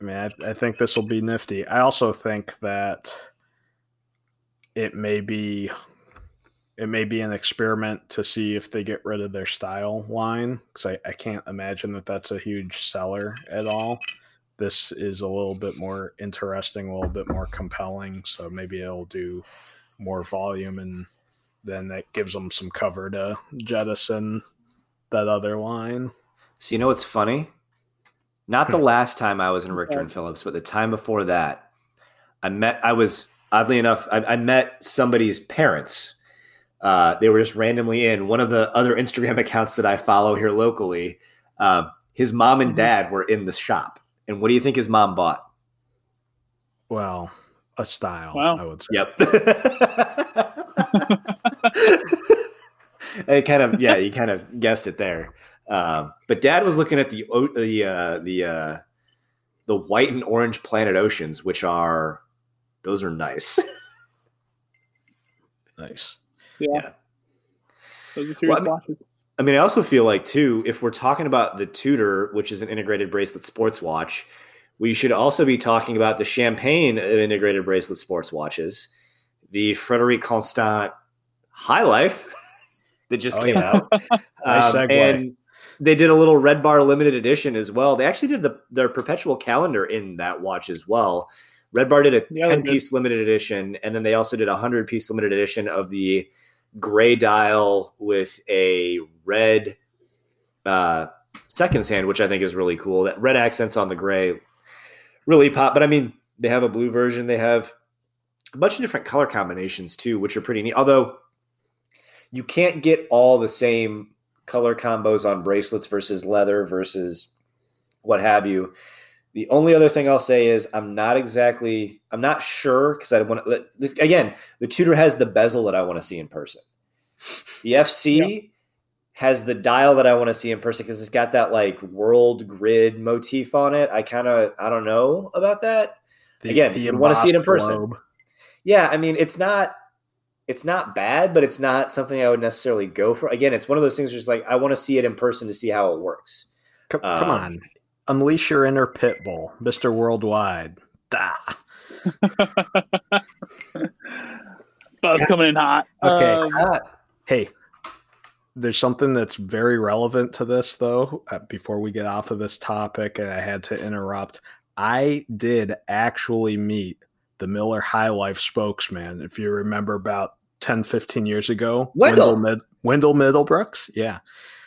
I mean, I, I think this will be nifty. I also think that it may be it may be an experiment to see if they get rid of their style line because I, I can't imagine that that's a huge seller at all this is a little bit more interesting a little bit more compelling so maybe it'll do more volume, and then that gives them some cover to jettison that other line. So you know what's funny? Not the last time I was in Richter and Phillips, but the time before that, I met. I was oddly enough, I, I met somebody's parents. Uh, they were just randomly in one of the other Instagram accounts that I follow here locally. Uh, his mom and mm-hmm. dad were in the shop, and what do you think his mom bought? Well, a style. Wow. I would say. Yep. it kind of yeah, you kind of guessed it there. Um, but Dad was looking at the the uh, the uh, the white and orange Planet Oceans, which are those are nice. nice. Yeah. yeah. Those are serious well, watches. I mean, I also feel like too, if we're talking about the Tudor, which is an integrated bracelet sports watch, we should also be talking about the Champagne integrated bracelet sports watches, the Frederique Constant High Life that just oh, came yeah. out. nice um, and they did a little Red Bar limited edition as well. They actually did the their perpetual calendar in that watch as well. Red Bar did a yeah, 10 piece limited edition, and then they also did a 100 piece limited edition of the gray dial with a red uh, seconds hand, which I think is really cool. That red accents on the gray really pop. But I mean, they have a blue version. They have a bunch of different color combinations too, which are pretty neat. Although you can't get all the same color combos on bracelets versus leather versus what have you. The only other thing I'll say is I'm not exactly I'm not sure because I want to again the Tudor has the bezel that I want to see in person. The FC yeah. Has the dial that I want to see in person because it's got that like world grid motif on it. I kind of I don't know about that. The, again, you want to see it in person. Globe. Yeah, I mean it's not it's not bad, but it's not something I would necessarily go for. Again, it's one of those things where it's like I want to see it in person to see how it works. Come, um, come on, unleash your inner pit bull, Mister Worldwide. Da. Buzz yeah. coming in hot. Okay. Um, hey, there's something that's very relevant to this though. Uh, before we get off of this topic, and I had to interrupt. I did actually meet the Miller High Life spokesman. If you remember about 10, 15 years ago, Wendell, Wendell, Mid- Wendell Middlebrooks. Yeah.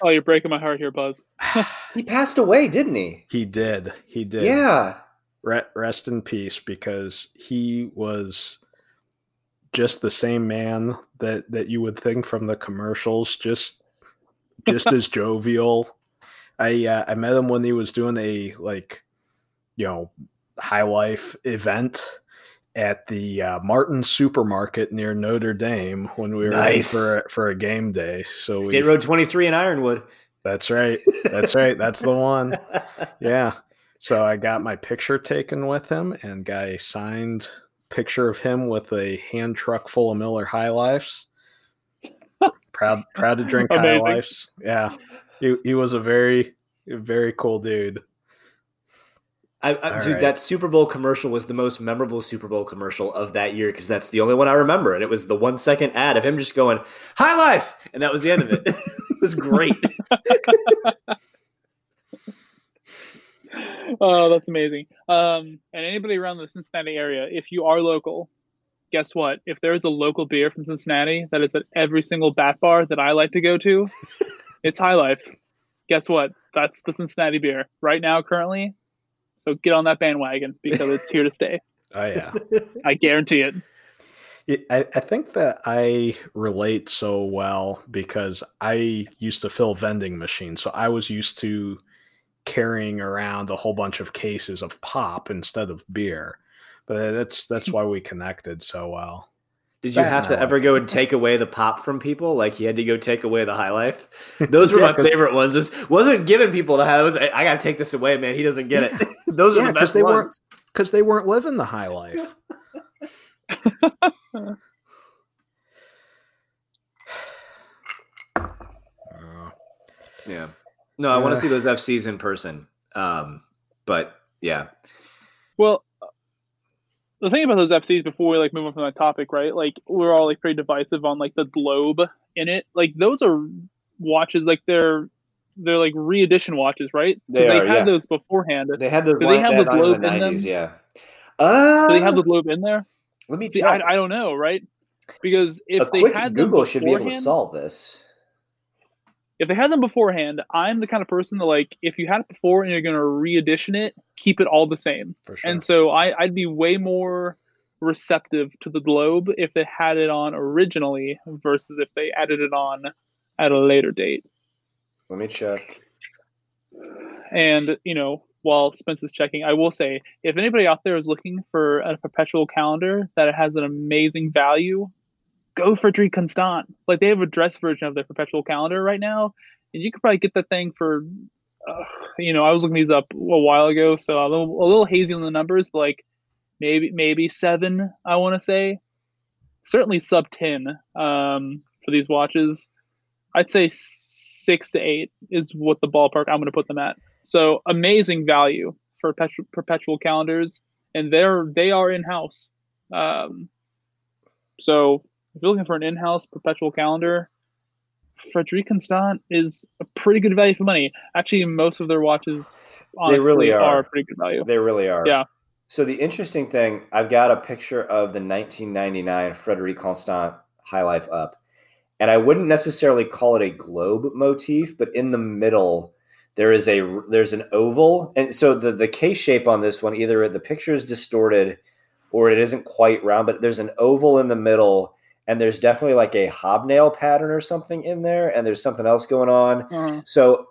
Oh, you're breaking my heart here, Buzz. he passed away, didn't he? He did. He did. Yeah. Rest in peace because he was just the same man that that you would think from the commercials just just as jovial i uh, i met him when he was doing a like you know high life event at the uh, Martin Supermarket near Notre Dame when we were nice. for for a game day. So State we, Road 23 in Ironwood. That's right. That's right. That's the one. Yeah. So I got my picture taken with him and got a signed picture of him with a hand truck full of Miller High Lifes. proud proud to drink High Lifes. Yeah. He he was a very very cool dude. I, I, dude, right. that Super Bowl commercial was the most memorable Super Bowl commercial of that year because that's the only one I remember, and it was the one second ad of him just going "High Life," and that was the end of it. it was great. oh, that's amazing. Um, and anybody around the Cincinnati area, if you are local, guess what? If there's a local beer from Cincinnati that is at every single bat bar that I like to go to, it's High Life. Guess what? That's the Cincinnati beer right now. Currently, so get on that bandwagon because it's here to stay. Oh yeah, I guarantee it. I, I think that I relate so well because I used to fill vending machines, so I was used to carrying around a whole bunch of cases of pop instead of beer. But uh, that's that's why we connected so well. Did you have to ever go and take away the pop from people? Like you had to go take away the high life. Those were yeah, my favorite ones. Wasn't giving people the high. Was, I got to take this away, man. He doesn't get it. Those yeah, are the best they ones. weren't because they weren't living the high life. yeah. No, I want to see those FCs in person. Um, but yeah. Well, the thing about those FCs before we like move on from that topic, right? Like we're all like pretty divisive on like the globe in it. Like those are watches, like they're they're like re-edition watches, right? They, they had yeah. those beforehand. They had those. Do they have the globe the 90s, in them? Yeah. Uh, Do they have the globe in there? Let me see. I, I, don't know, right? Because if a they had Google should be able to solve this if they had them beforehand, I'm the kind of person that like if you had it before and you're going to re-edition it, keep it all the same. Sure. And so I, I'd be way more receptive to the globe if they had it on originally versus if they added it on at a later date. Let me check. And you know, while Spence is checking, I will say if anybody out there is looking for a perpetual calendar that has an amazing value go for Frederique Constant. Like they have a dress version of their perpetual calendar right now, and you could probably get that thing for, uh, you know, I was looking these up a while ago, so a little, a little hazy on the numbers, but like maybe maybe seven, I want to say, certainly sub ten um, for these watches. I'd say six to eight is what the ballpark I'm going to put them at. So amazing value for perpetual, perpetual calendars, and they're they are in house. Um, so if you're looking for an in-house perpetual calendar, Frederique Constant is a pretty good value for money. Actually, most of their watches honestly, they really are. are pretty good value. They really are. Yeah. So the interesting thing, I've got a picture of the 1999 Frederique Constant High Life up, and I wouldn't necessarily call it a globe motif, but in the middle there is a there's an oval, and so the the case shape on this one either the picture is distorted or it isn't quite round, but there's an oval in the middle and there's definitely like a hobnail pattern or something in there, and there's something else going on. Uh-huh. So,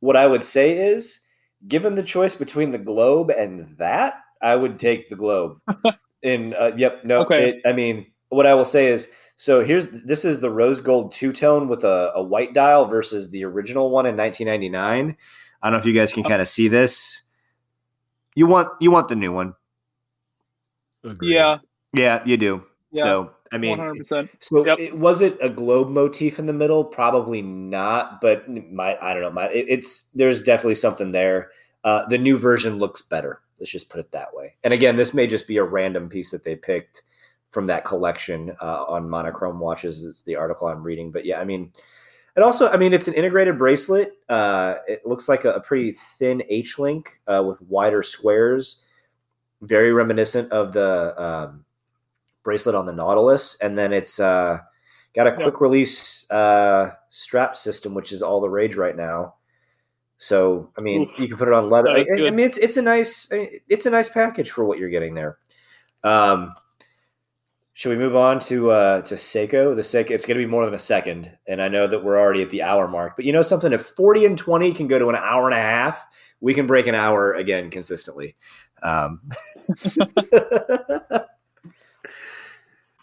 what I would say is given the choice between the globe and that, I would take the globe. In uh, yep, no. Okay. It, I mean, what I will say is, so here's this is the rose gold two tone with a, a white dial versus the original one in 1999. I don't know if you guys can kind of see this. You want you want the new one, Agreed. Yeah, yeah, you do. Yeah. So I mean, one hundred percent. so Yep. it, was it a globe motif in the middle? Probably not, but my I don't know. My it, it's there's definitely something there. Uh, the new version looks better. Let's just put it that way. And again, this may just be a random piece that they picked from that collection uh, on monochrome watches. Is the article I'm reading, but yeah, I mean, and also, I mean, it's an integrated bracelet. Uh, it looks like a, a pretty thin H link uh, with wider squares, very reminiscent of the um, bracelet on the Nautilus, and then it's uh, got a Yeah. quick release uh, strap system, which is all the rage right now. So, I mean, Oof. you can put it on leather. I, I mean, it's it's a nice it's a nice package for what you're getting there. Um, should we move on to uh, to Seiko? The Seiko, it's going to be more than a second, and I know that we're already at the hour mark. But you know something? If forty and twenty can go to an hour and a half, we can break an hour again consistently. Um,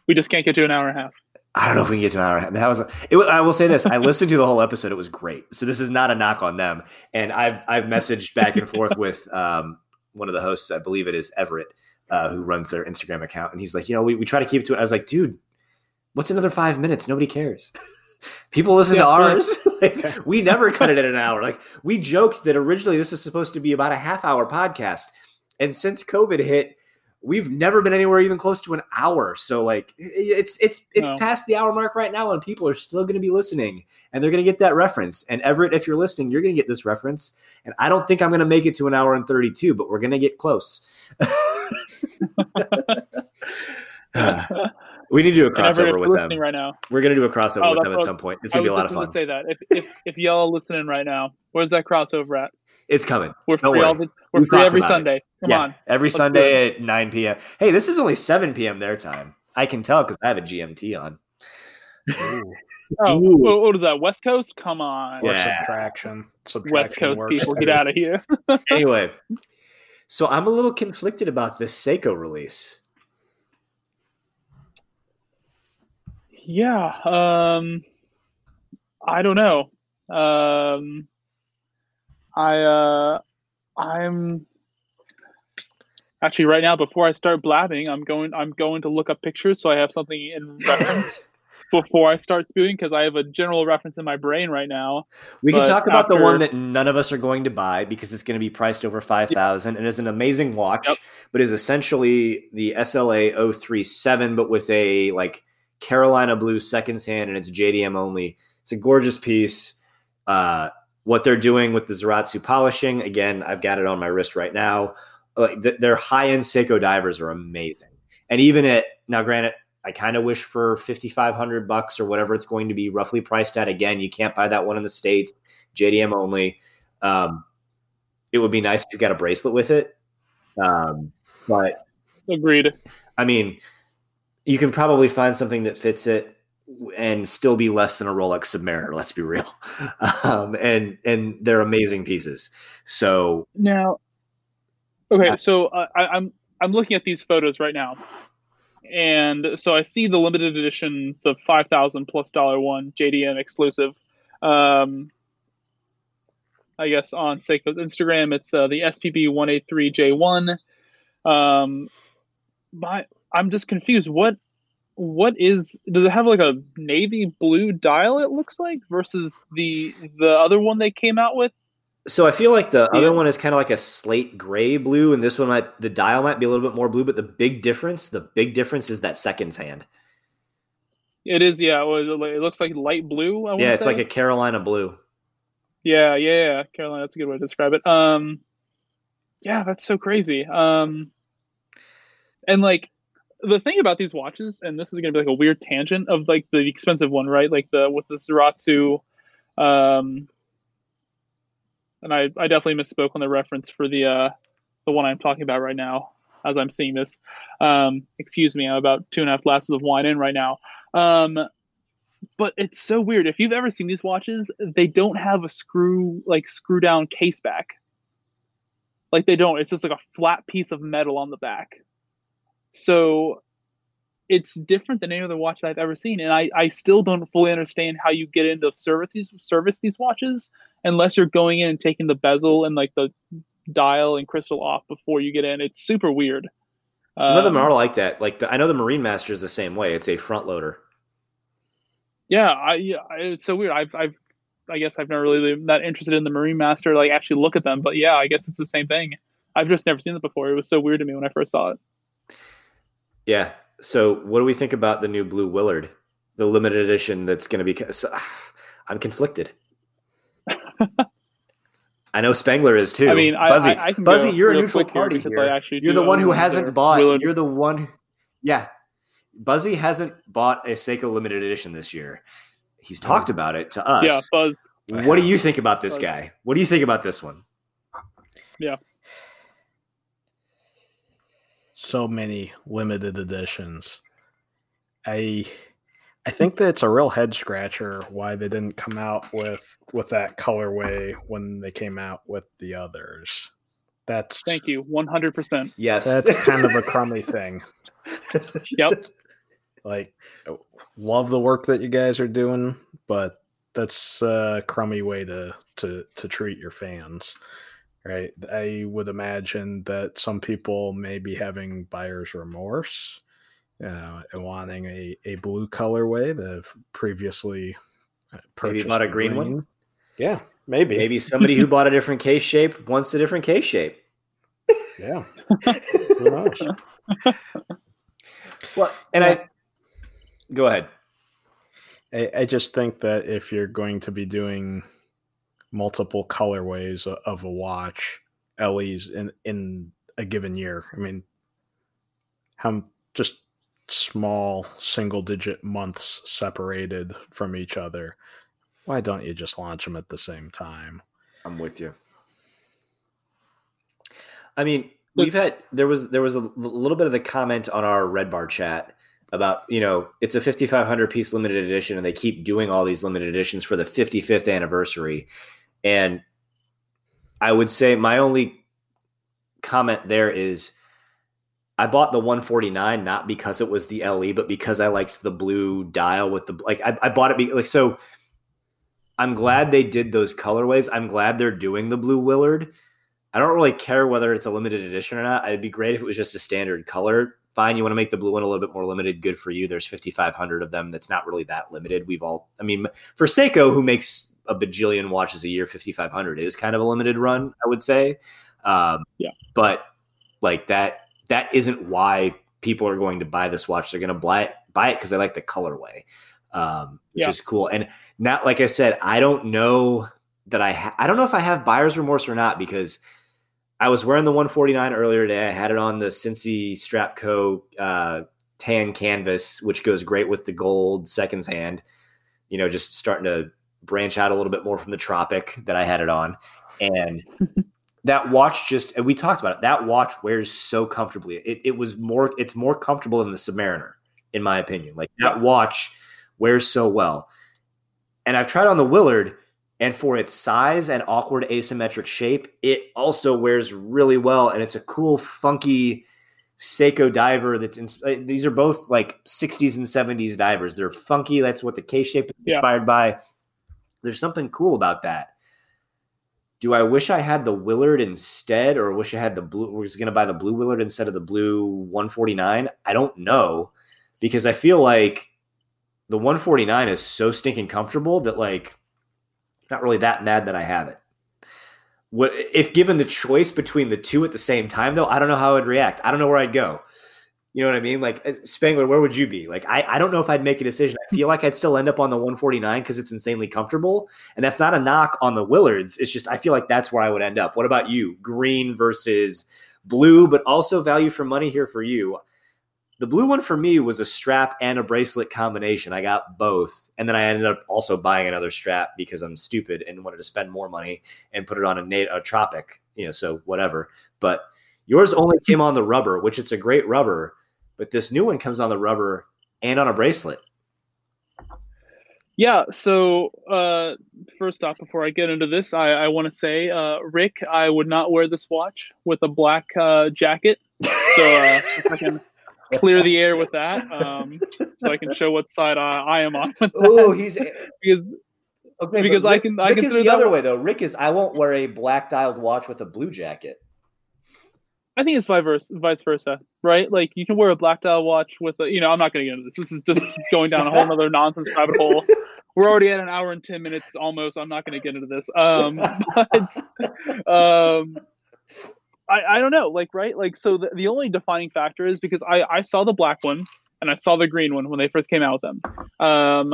We just can't get to an hour and a half. I don't know if we can get to an hour. and a half. That was. It, I will say this: I listened to the whole episode. It was great. So this is not a knock on them. And I've I've messaged back and forth with um, one of the hosts. I believe it is Everett, uh, who runs their Instagram account, and he's like, you know, we, we try to keep it to it. I was like, dude, what's another five minutes? Nobody cares. People listen to Yeah, right. ours. like, we never cut it at an hour. Like we joked that originally this was supposed to be about a half hour podcast, and since COVID hit, we've never been anywhere even close to an hour. So like it's it's it's No. past the hour mark right now, and people are still going to be listening, and they're going to get that reference. And Everett, if you're listening, you're going to get this reference. And I don't think I'm going to make it to an hour and thirty two, but we're going to get close. we need to do a crossover with them. right now. We're going to do a crossover Oh, with them at some point. It's going to be a lot of fun. say that. If if if y'all listening right now, where's that crossover at? It's coming. We're Don't free all the, we're We've free every about it. Sunday. Come yeah, on. every Let's Sunday at 9 p.m. Hey, this is only 7 p.m. their time. I can tell because I have a GMT on. Oh, Ooh. what is that? West Coast? Come on. Or Yeah. subtraction. Subtraction West Coast works people, get out of here. anyway, so I'm a little conflicted about this Seiko release. Yeah. Um I don't know. Um I uh I'm actually right now before I start blabbing, I'm going I'm going to look up pictures so I have something in reference before I start spewing because I have a general reference in my brain right now. We can But talk about the one that none of us are going to buy because it's going to be priced over 5000 and is an amazing watch, Yep. but is essentially the SLA 037 but with a like Carolina blue seconds hand and it's JDM only. It's a gorgeous piece. Uh, what they're doing with the Zaratsu polishing, again, I've got it on my wrist right now. Like th- their high-end Seiko divers are amazing. And even at now granted I kind of wish for 5500 bucks or whatever it's going to be roughly priced at again, you can't buy that one in the states, JDM only. Um, it would be nice if you got a bracelet with it. Um, but Agreed. I mean, you can probably find something that fits it and still be less than a Rolex Submariner. Let's be real. Um, and and they're amazing pieces. So Now, okay, so uh, I, I'm I'm looking at these photos right now, and so I see the limited edition, the five thousand plus dollar one JDM exclusive. Um, I guess on Seiko's Instagram, it's uh, the SPB one eight three J one. Um, my I'm just confused. What what is does it have like a navy blue dial? It looks like versus the the other one they came out with. So I feel like the Yeah. other one is kind of like a slate gray blue, and this one might the dial might be a little bit more blue, but the big difference, the big difference is that seconds hand. It is, yeah. It looks like light blue. I Yeah, it's say. like a Carolina blue. yeah, yeah, yeah. Carolina, that's a good way to describe it. Um, yeah, that's so crazy. Um, and like the thing about these watches, and this is gonna be like a weird tangent of like the expensive one, right? Like the with the Zaratsu, um, and I I definitely misspoke on the reference for the uh the one I'm talking about right now as I'm seeing this. Um, excuse me, I'm about two and a half glasses of wine in right now. Um, but it's so weird. If you've ever seen these watches, they don't have a screw like screw down case back. Like they don't. It's just like a flat piece of metal on the back. So it's different than any other watch that I've ever seen, and I, I still don't fully understand how you get into service these service these watches unless you're going in and taking the bezel and like the dial and crystal off before you get in. It's super weird. None of them Um, are like that. Like the, I know the Marine Master is the same way. It's a front loader. Yeah, I, yeah, it's so weird. I've, I've, I guess I've never really been that interested in the Marine Master, like actually look at them. But yeah, I guess it's the same thing. I've just never seen it before. It was so weird to me when I first saw it. Yeah. So what do we think about the new Blue Willard, the limited edition that's going to be? So, I'm conflicted. I know Spengler is too. I mean, Buzzy, I, I Buzzy, you're a neutral quick here party here. You're the one who hasn't bought. Willard. You're the one. Yeah, Buzzy hasn't bought a Seiko limited edition this year. He's talked about it to us. yeah, Buzz. What do you think about this Buzz. guy? What do you think about this one? So many limited editions. I I think that it's a real head scratcher why they didn't come out with with that colorway when they came out with the others. That's Thank you, one hundred percent. Yes, That's kind of a crummy thing. Yep. Like love the work that you guys are doing, but that's a crummy way to to to treat your fans. Right? I would imagine that some people may be having buyer's remorse uh, and wanting a, a blue colorway that have previously uh, purchased bought a the green one? Yeah, maybe. Maybe somebody who bought a different case shape wants a different case shape. Yeah. Who knows? Well, and I go ahead. I, I just think that if you're going to be doing multiple colorways of a watch, LEs in in a given year, I mean, how just small single digit months separated from each other. Why don't you just launch them at the same time? I'm with you. I mean, we've had there was there was a l- little bit of the comment on our Red Bar chat about you know it's a 5500 piece limited edition and they keep doing all these limited editions for the 55th anniversary and I would say my only comment there is I bought the 149 not because it was the LE but because I liked the blue dial with the like I, I bought it be, like so I'm glad they did those colorways. I'm glad they're doing the blue Willard. I don't really care whether it's a limited edition or not. It'd be great if it was just a standard color. Fine, you want to make the blue one a little bit more limited. Good for you. There's 5,500 of them. That's not really that limited. We've all, I mean, for Seiko, who makes a bajillion watches a year, 5,500 is kind of a limited run, I would say. Um, Yeah. But like that, that isn't why people are going to buy this watch. They're going to buy it, buy it because they like the colorway, um, which Yeah. is cool. And not like I said, I don't know that I ha- I don't know if I have buyer's remorse or not because I was wearing the 149 earlier today. I had it on the Cincy Strapco uh, tan canvas, which goes great with the gold seconds hand. You know, just starting to branch out a little bit more from the Tropic that I had it on, and mm-hmm. that watch just and we talked about it. That watch wears so comfortably. It, it was more. It's more comfortable than the Submariner, in my opinion. Like that watch wears so well. And I've tried on the Willard, and for its size and awkward asymmetric shape, it also wears really well. And it's a cool, funky Seiko diver. That's in, uh, these are both like 60s and 70s divers. They're funky. That's what the K shape is Yeah. inspired by. There's something cool about that. Do I wish I had the Willard instead, or wish I had the blue? Was going to buy the blue Willard instead of the blue 149? I don't know because I feel like the 149 is so stinking comfortable that like not really that mad that I have it. What if given the choice between the two at the same time though? I don't know how I'd react. I don't know where I'd go. You know what I mean? Like Spangler, where would you be? Like I, I don't know if I'd make a decision. I feel like I'd still end up on the 149 because it's insanely comfortable. And that's not a knock on the Willards. It's just I feel like that's where I would end up. What about you? Green versus blue, but also value for money here for you. The blue one for me was a strap and a bracelet combination. I got both. And then I ended up also buying another strap because I'm stupid and wanted to spend more money and put it on a, a tropic, you know, so whatever. But yours only came on the rubber, which it's a great rubber, but this new one comes on the rubber and on a bracelet. Yeah. So uh, first off, before I get into this, I, I want to say, uh, Rick, I would not wear this watch with a black uh, jacket. So uh, if I can clear the air with that, um, so I can show what side I, I am on. Oh, he's because okay, because Rick, I can I Rick is consider the that other way though. Rick is I won't wear a black dialed watch with a blue jacket. I think it's vice versa, vice versa, right? Like you can wear a black dial watch with a, you know, I'm not going to get into this. This is just going down a whole other nonsense rabbit hole. We're already at an hour and 10 minutes almost. I'm not going to get into this. Um, but, um, I, I don't know, like, right? Like, so the, the only defining factor is because I, I saw the black one and I saw the green one when they first came out with them. Um,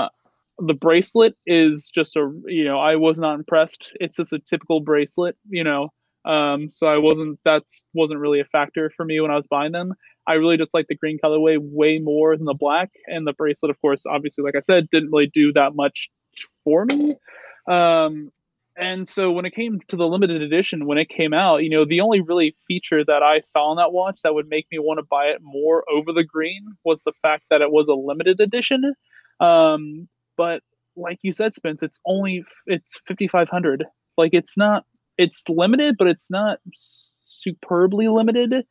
the bracelet is just a, you know, I was not impressed. It's just a typical bracelet, you know, um, so I wasn't that wasn't really a factor for me when I was buying them. I really just like the green colorway way more than the black, and the bracelet, of course, obviously, like I said, didn't really do that much for me. Um, and so when it came to the limited edition, when it came out, you know, the only really feature that I saw on that watch that would make me want to buy it more over the green was the fact that it was a limited edition. Um, but like you said, Spence, it's only it's fifty five hundred. Like it's not it's limited, but it's not superbly limited. Uh,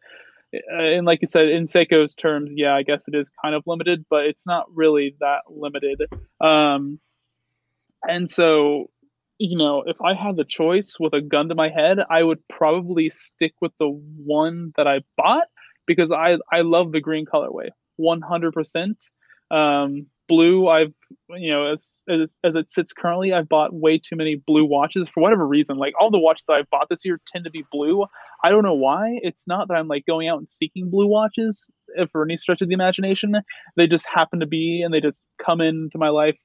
And like you said, in Seiko's terms, yeah, I guess it is kind of limited, but it's not really that limited. Um, and so, you know, if I had the choice with a gun to my head, I would probably stick with the one that I bought because I I love the green colorway, one hundred percent. Um, blue, I've you know as, as as it sits currently, I've bought way too many blue watches for whatever reason. Like all the watches that I've bought this year tend to be blue. I don't know why. It's not that I'm like going out and seeking blue watches if for any stretch of the imagination. They just happen to be and they just come into my life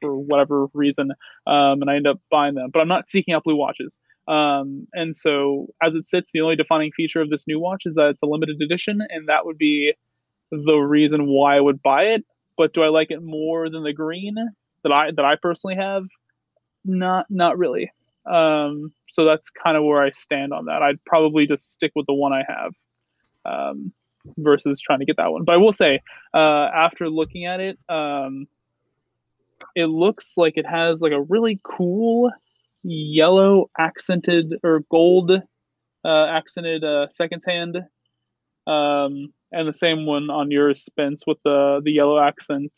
for whatever reason, um, and I end up buying them. But I'm not seeking out blue watches. Um, and so as it sits, the only defining feature of this new watch is that it's a limited edition, and that would be the reason why I would buy it. But do I like it more than the green that I that I personally have? Not not really. Um, so that's kind of where I stand on that. I'd probably just stick with the one I have um, versus trying to get that one. But I will say, uh, after looking at it, um, it looks like it has like a really cool yellow accented or gold uh, accented uh, seconds hand, um, and the same one on yours, Spence, with the the yellow accent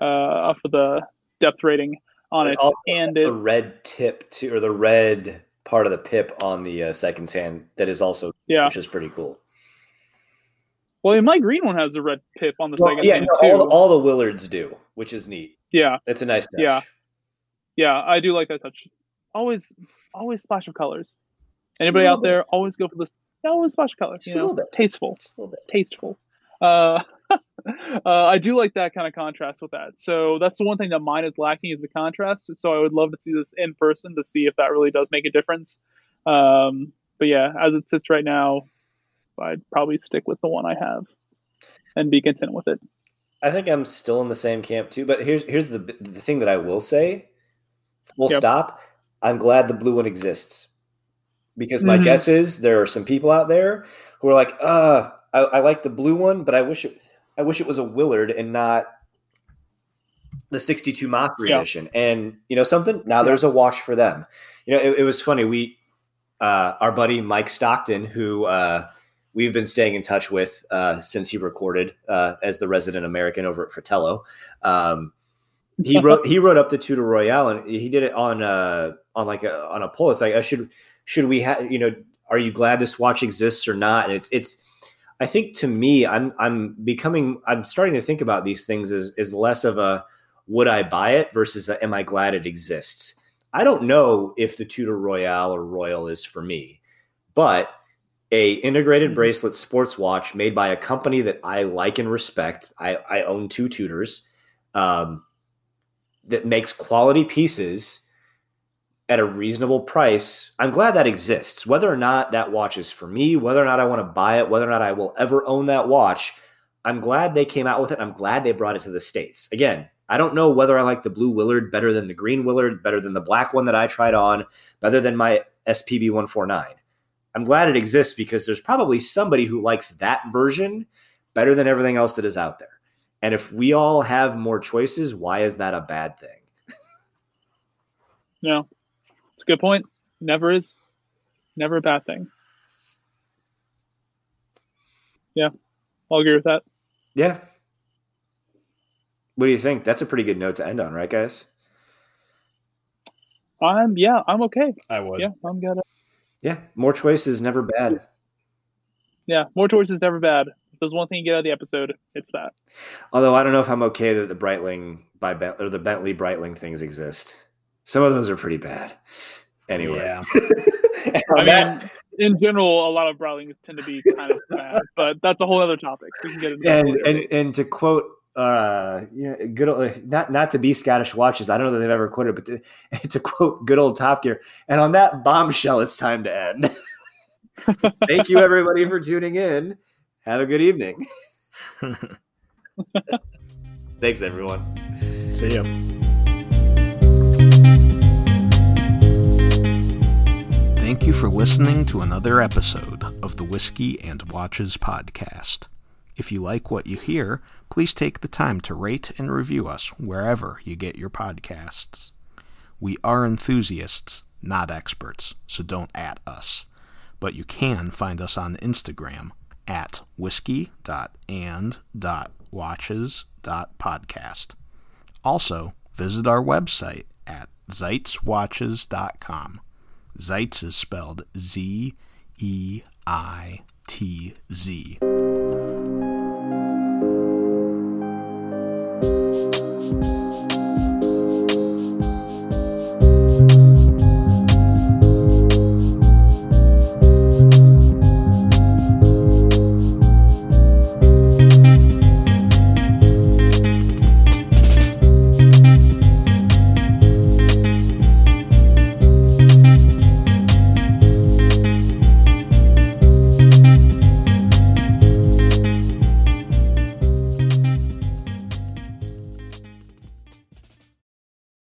uh, of the depth rating on it, and it the red tip to or the red part of the pip on the uh, second hand that is also yeah. which is pretty cool. Well, my green one has a red pip on the Well, second yeah, hand no, too. all, all the Willards do, which is neat. yeah, It's a nice touch. Yeah. yeah, I do like that touch. Always, always splash of colors. Anybody out there, always go for this. Always splash of color. Just You a know, little bit. tasteful, Just a little bit. tasteful. Uh, uh, I do like that kind of contrast with that. So that's the one thing that mine is lacking is the contrast. So I would love to see this in person to see if that really does make a difference. Um, but yeah, as it sits right now, I'd probably stick with the one I have and be content with it. I think I'm still in the same camp too. But here's here's the the thing that I will say. Full Yep. stop. I'm glad the blue one exists because my Mhm. guess is there are some people out there who are like, uh, I, I like the blue one, but I wish it I wish it was a Willard and not the 62 Mockery Yeah. edition. And you know something? Now Yeah. there's a watch for them. You know, it, it was funny. We uh, our buddy Mike Stockton, who uh, we've been staying in touch with uh, since he recorded uh, as the resident American over at Fratello. Um, he wrote he wrote up the Tudor Royale, and he did it on uh, on like a on a poll. It's like, uh, should should we have you know? Are you glad this watch exists or not? And it's it's. I think to me, I'm I'm becoming I'm starting to think about these things as is less of a would I buy it versus a, am I glad it exists. I don't know if the Tudor Royale or Royal is for me, but a integrated bracelet sports watch made by a company that I like and respect. I, I own two Tudors um, that makes quality pieces at a reasonable price. I'm glad that exists. Whether or not that watch is for me, whether or not I want to buy it, whether or not I will ever own that watch, I'm glad they came out with it. I'm glad they brought it to the States. Again, I don't know whether I like the blue Willard better than the green Willard, better than the black one that I tried on, better than my SPB 149. I'm glad it exists because there's probably somebody who likes that version better than everything else that is out there. And if we all have more choices, why is that a bad thing? No, it's a good point. Never is. Never a bad thing. Yeah, I'll agree with that. Yeah. What do you think? That's a pretty good note to end on, right, guys? I'm yeah, I'm okay. I would. Yeah, I'm good. Yeah. More choices, never bad. Yeah, more choices never bad. If there's one thing you get out of the episode, it's that. Although I don't know if I'm okay that the Breitling by Bent- or the Bentley Breitling things exist. Some of those are pretty bad. Anyway. Yeah. I mean, in general, a lot of Breitlings tend to be kind of bad, but that's a whole other topic. We can get into and and and to quote uh you know, good old, not not to be Scottish watches. I don't know that they've ever quoted, but to, to quote good old Top Gear. And on that bombshell, it's time to end. Thank you everybody for tuning in. Have a good evening. Thanks everyone. See ya. Thank you for listening to another episode of the Whiskey and Watches podcast. If you like what you hear, please take the time to rate and review us wherever you get your podcasts. We are enthusiasts, not experts, so don't at us. But you can find us on Instagram at whiskey.and.watches.podcast. Also, visit our website at zeitzwatches.com. Zeitz is spelled Z E I T Z.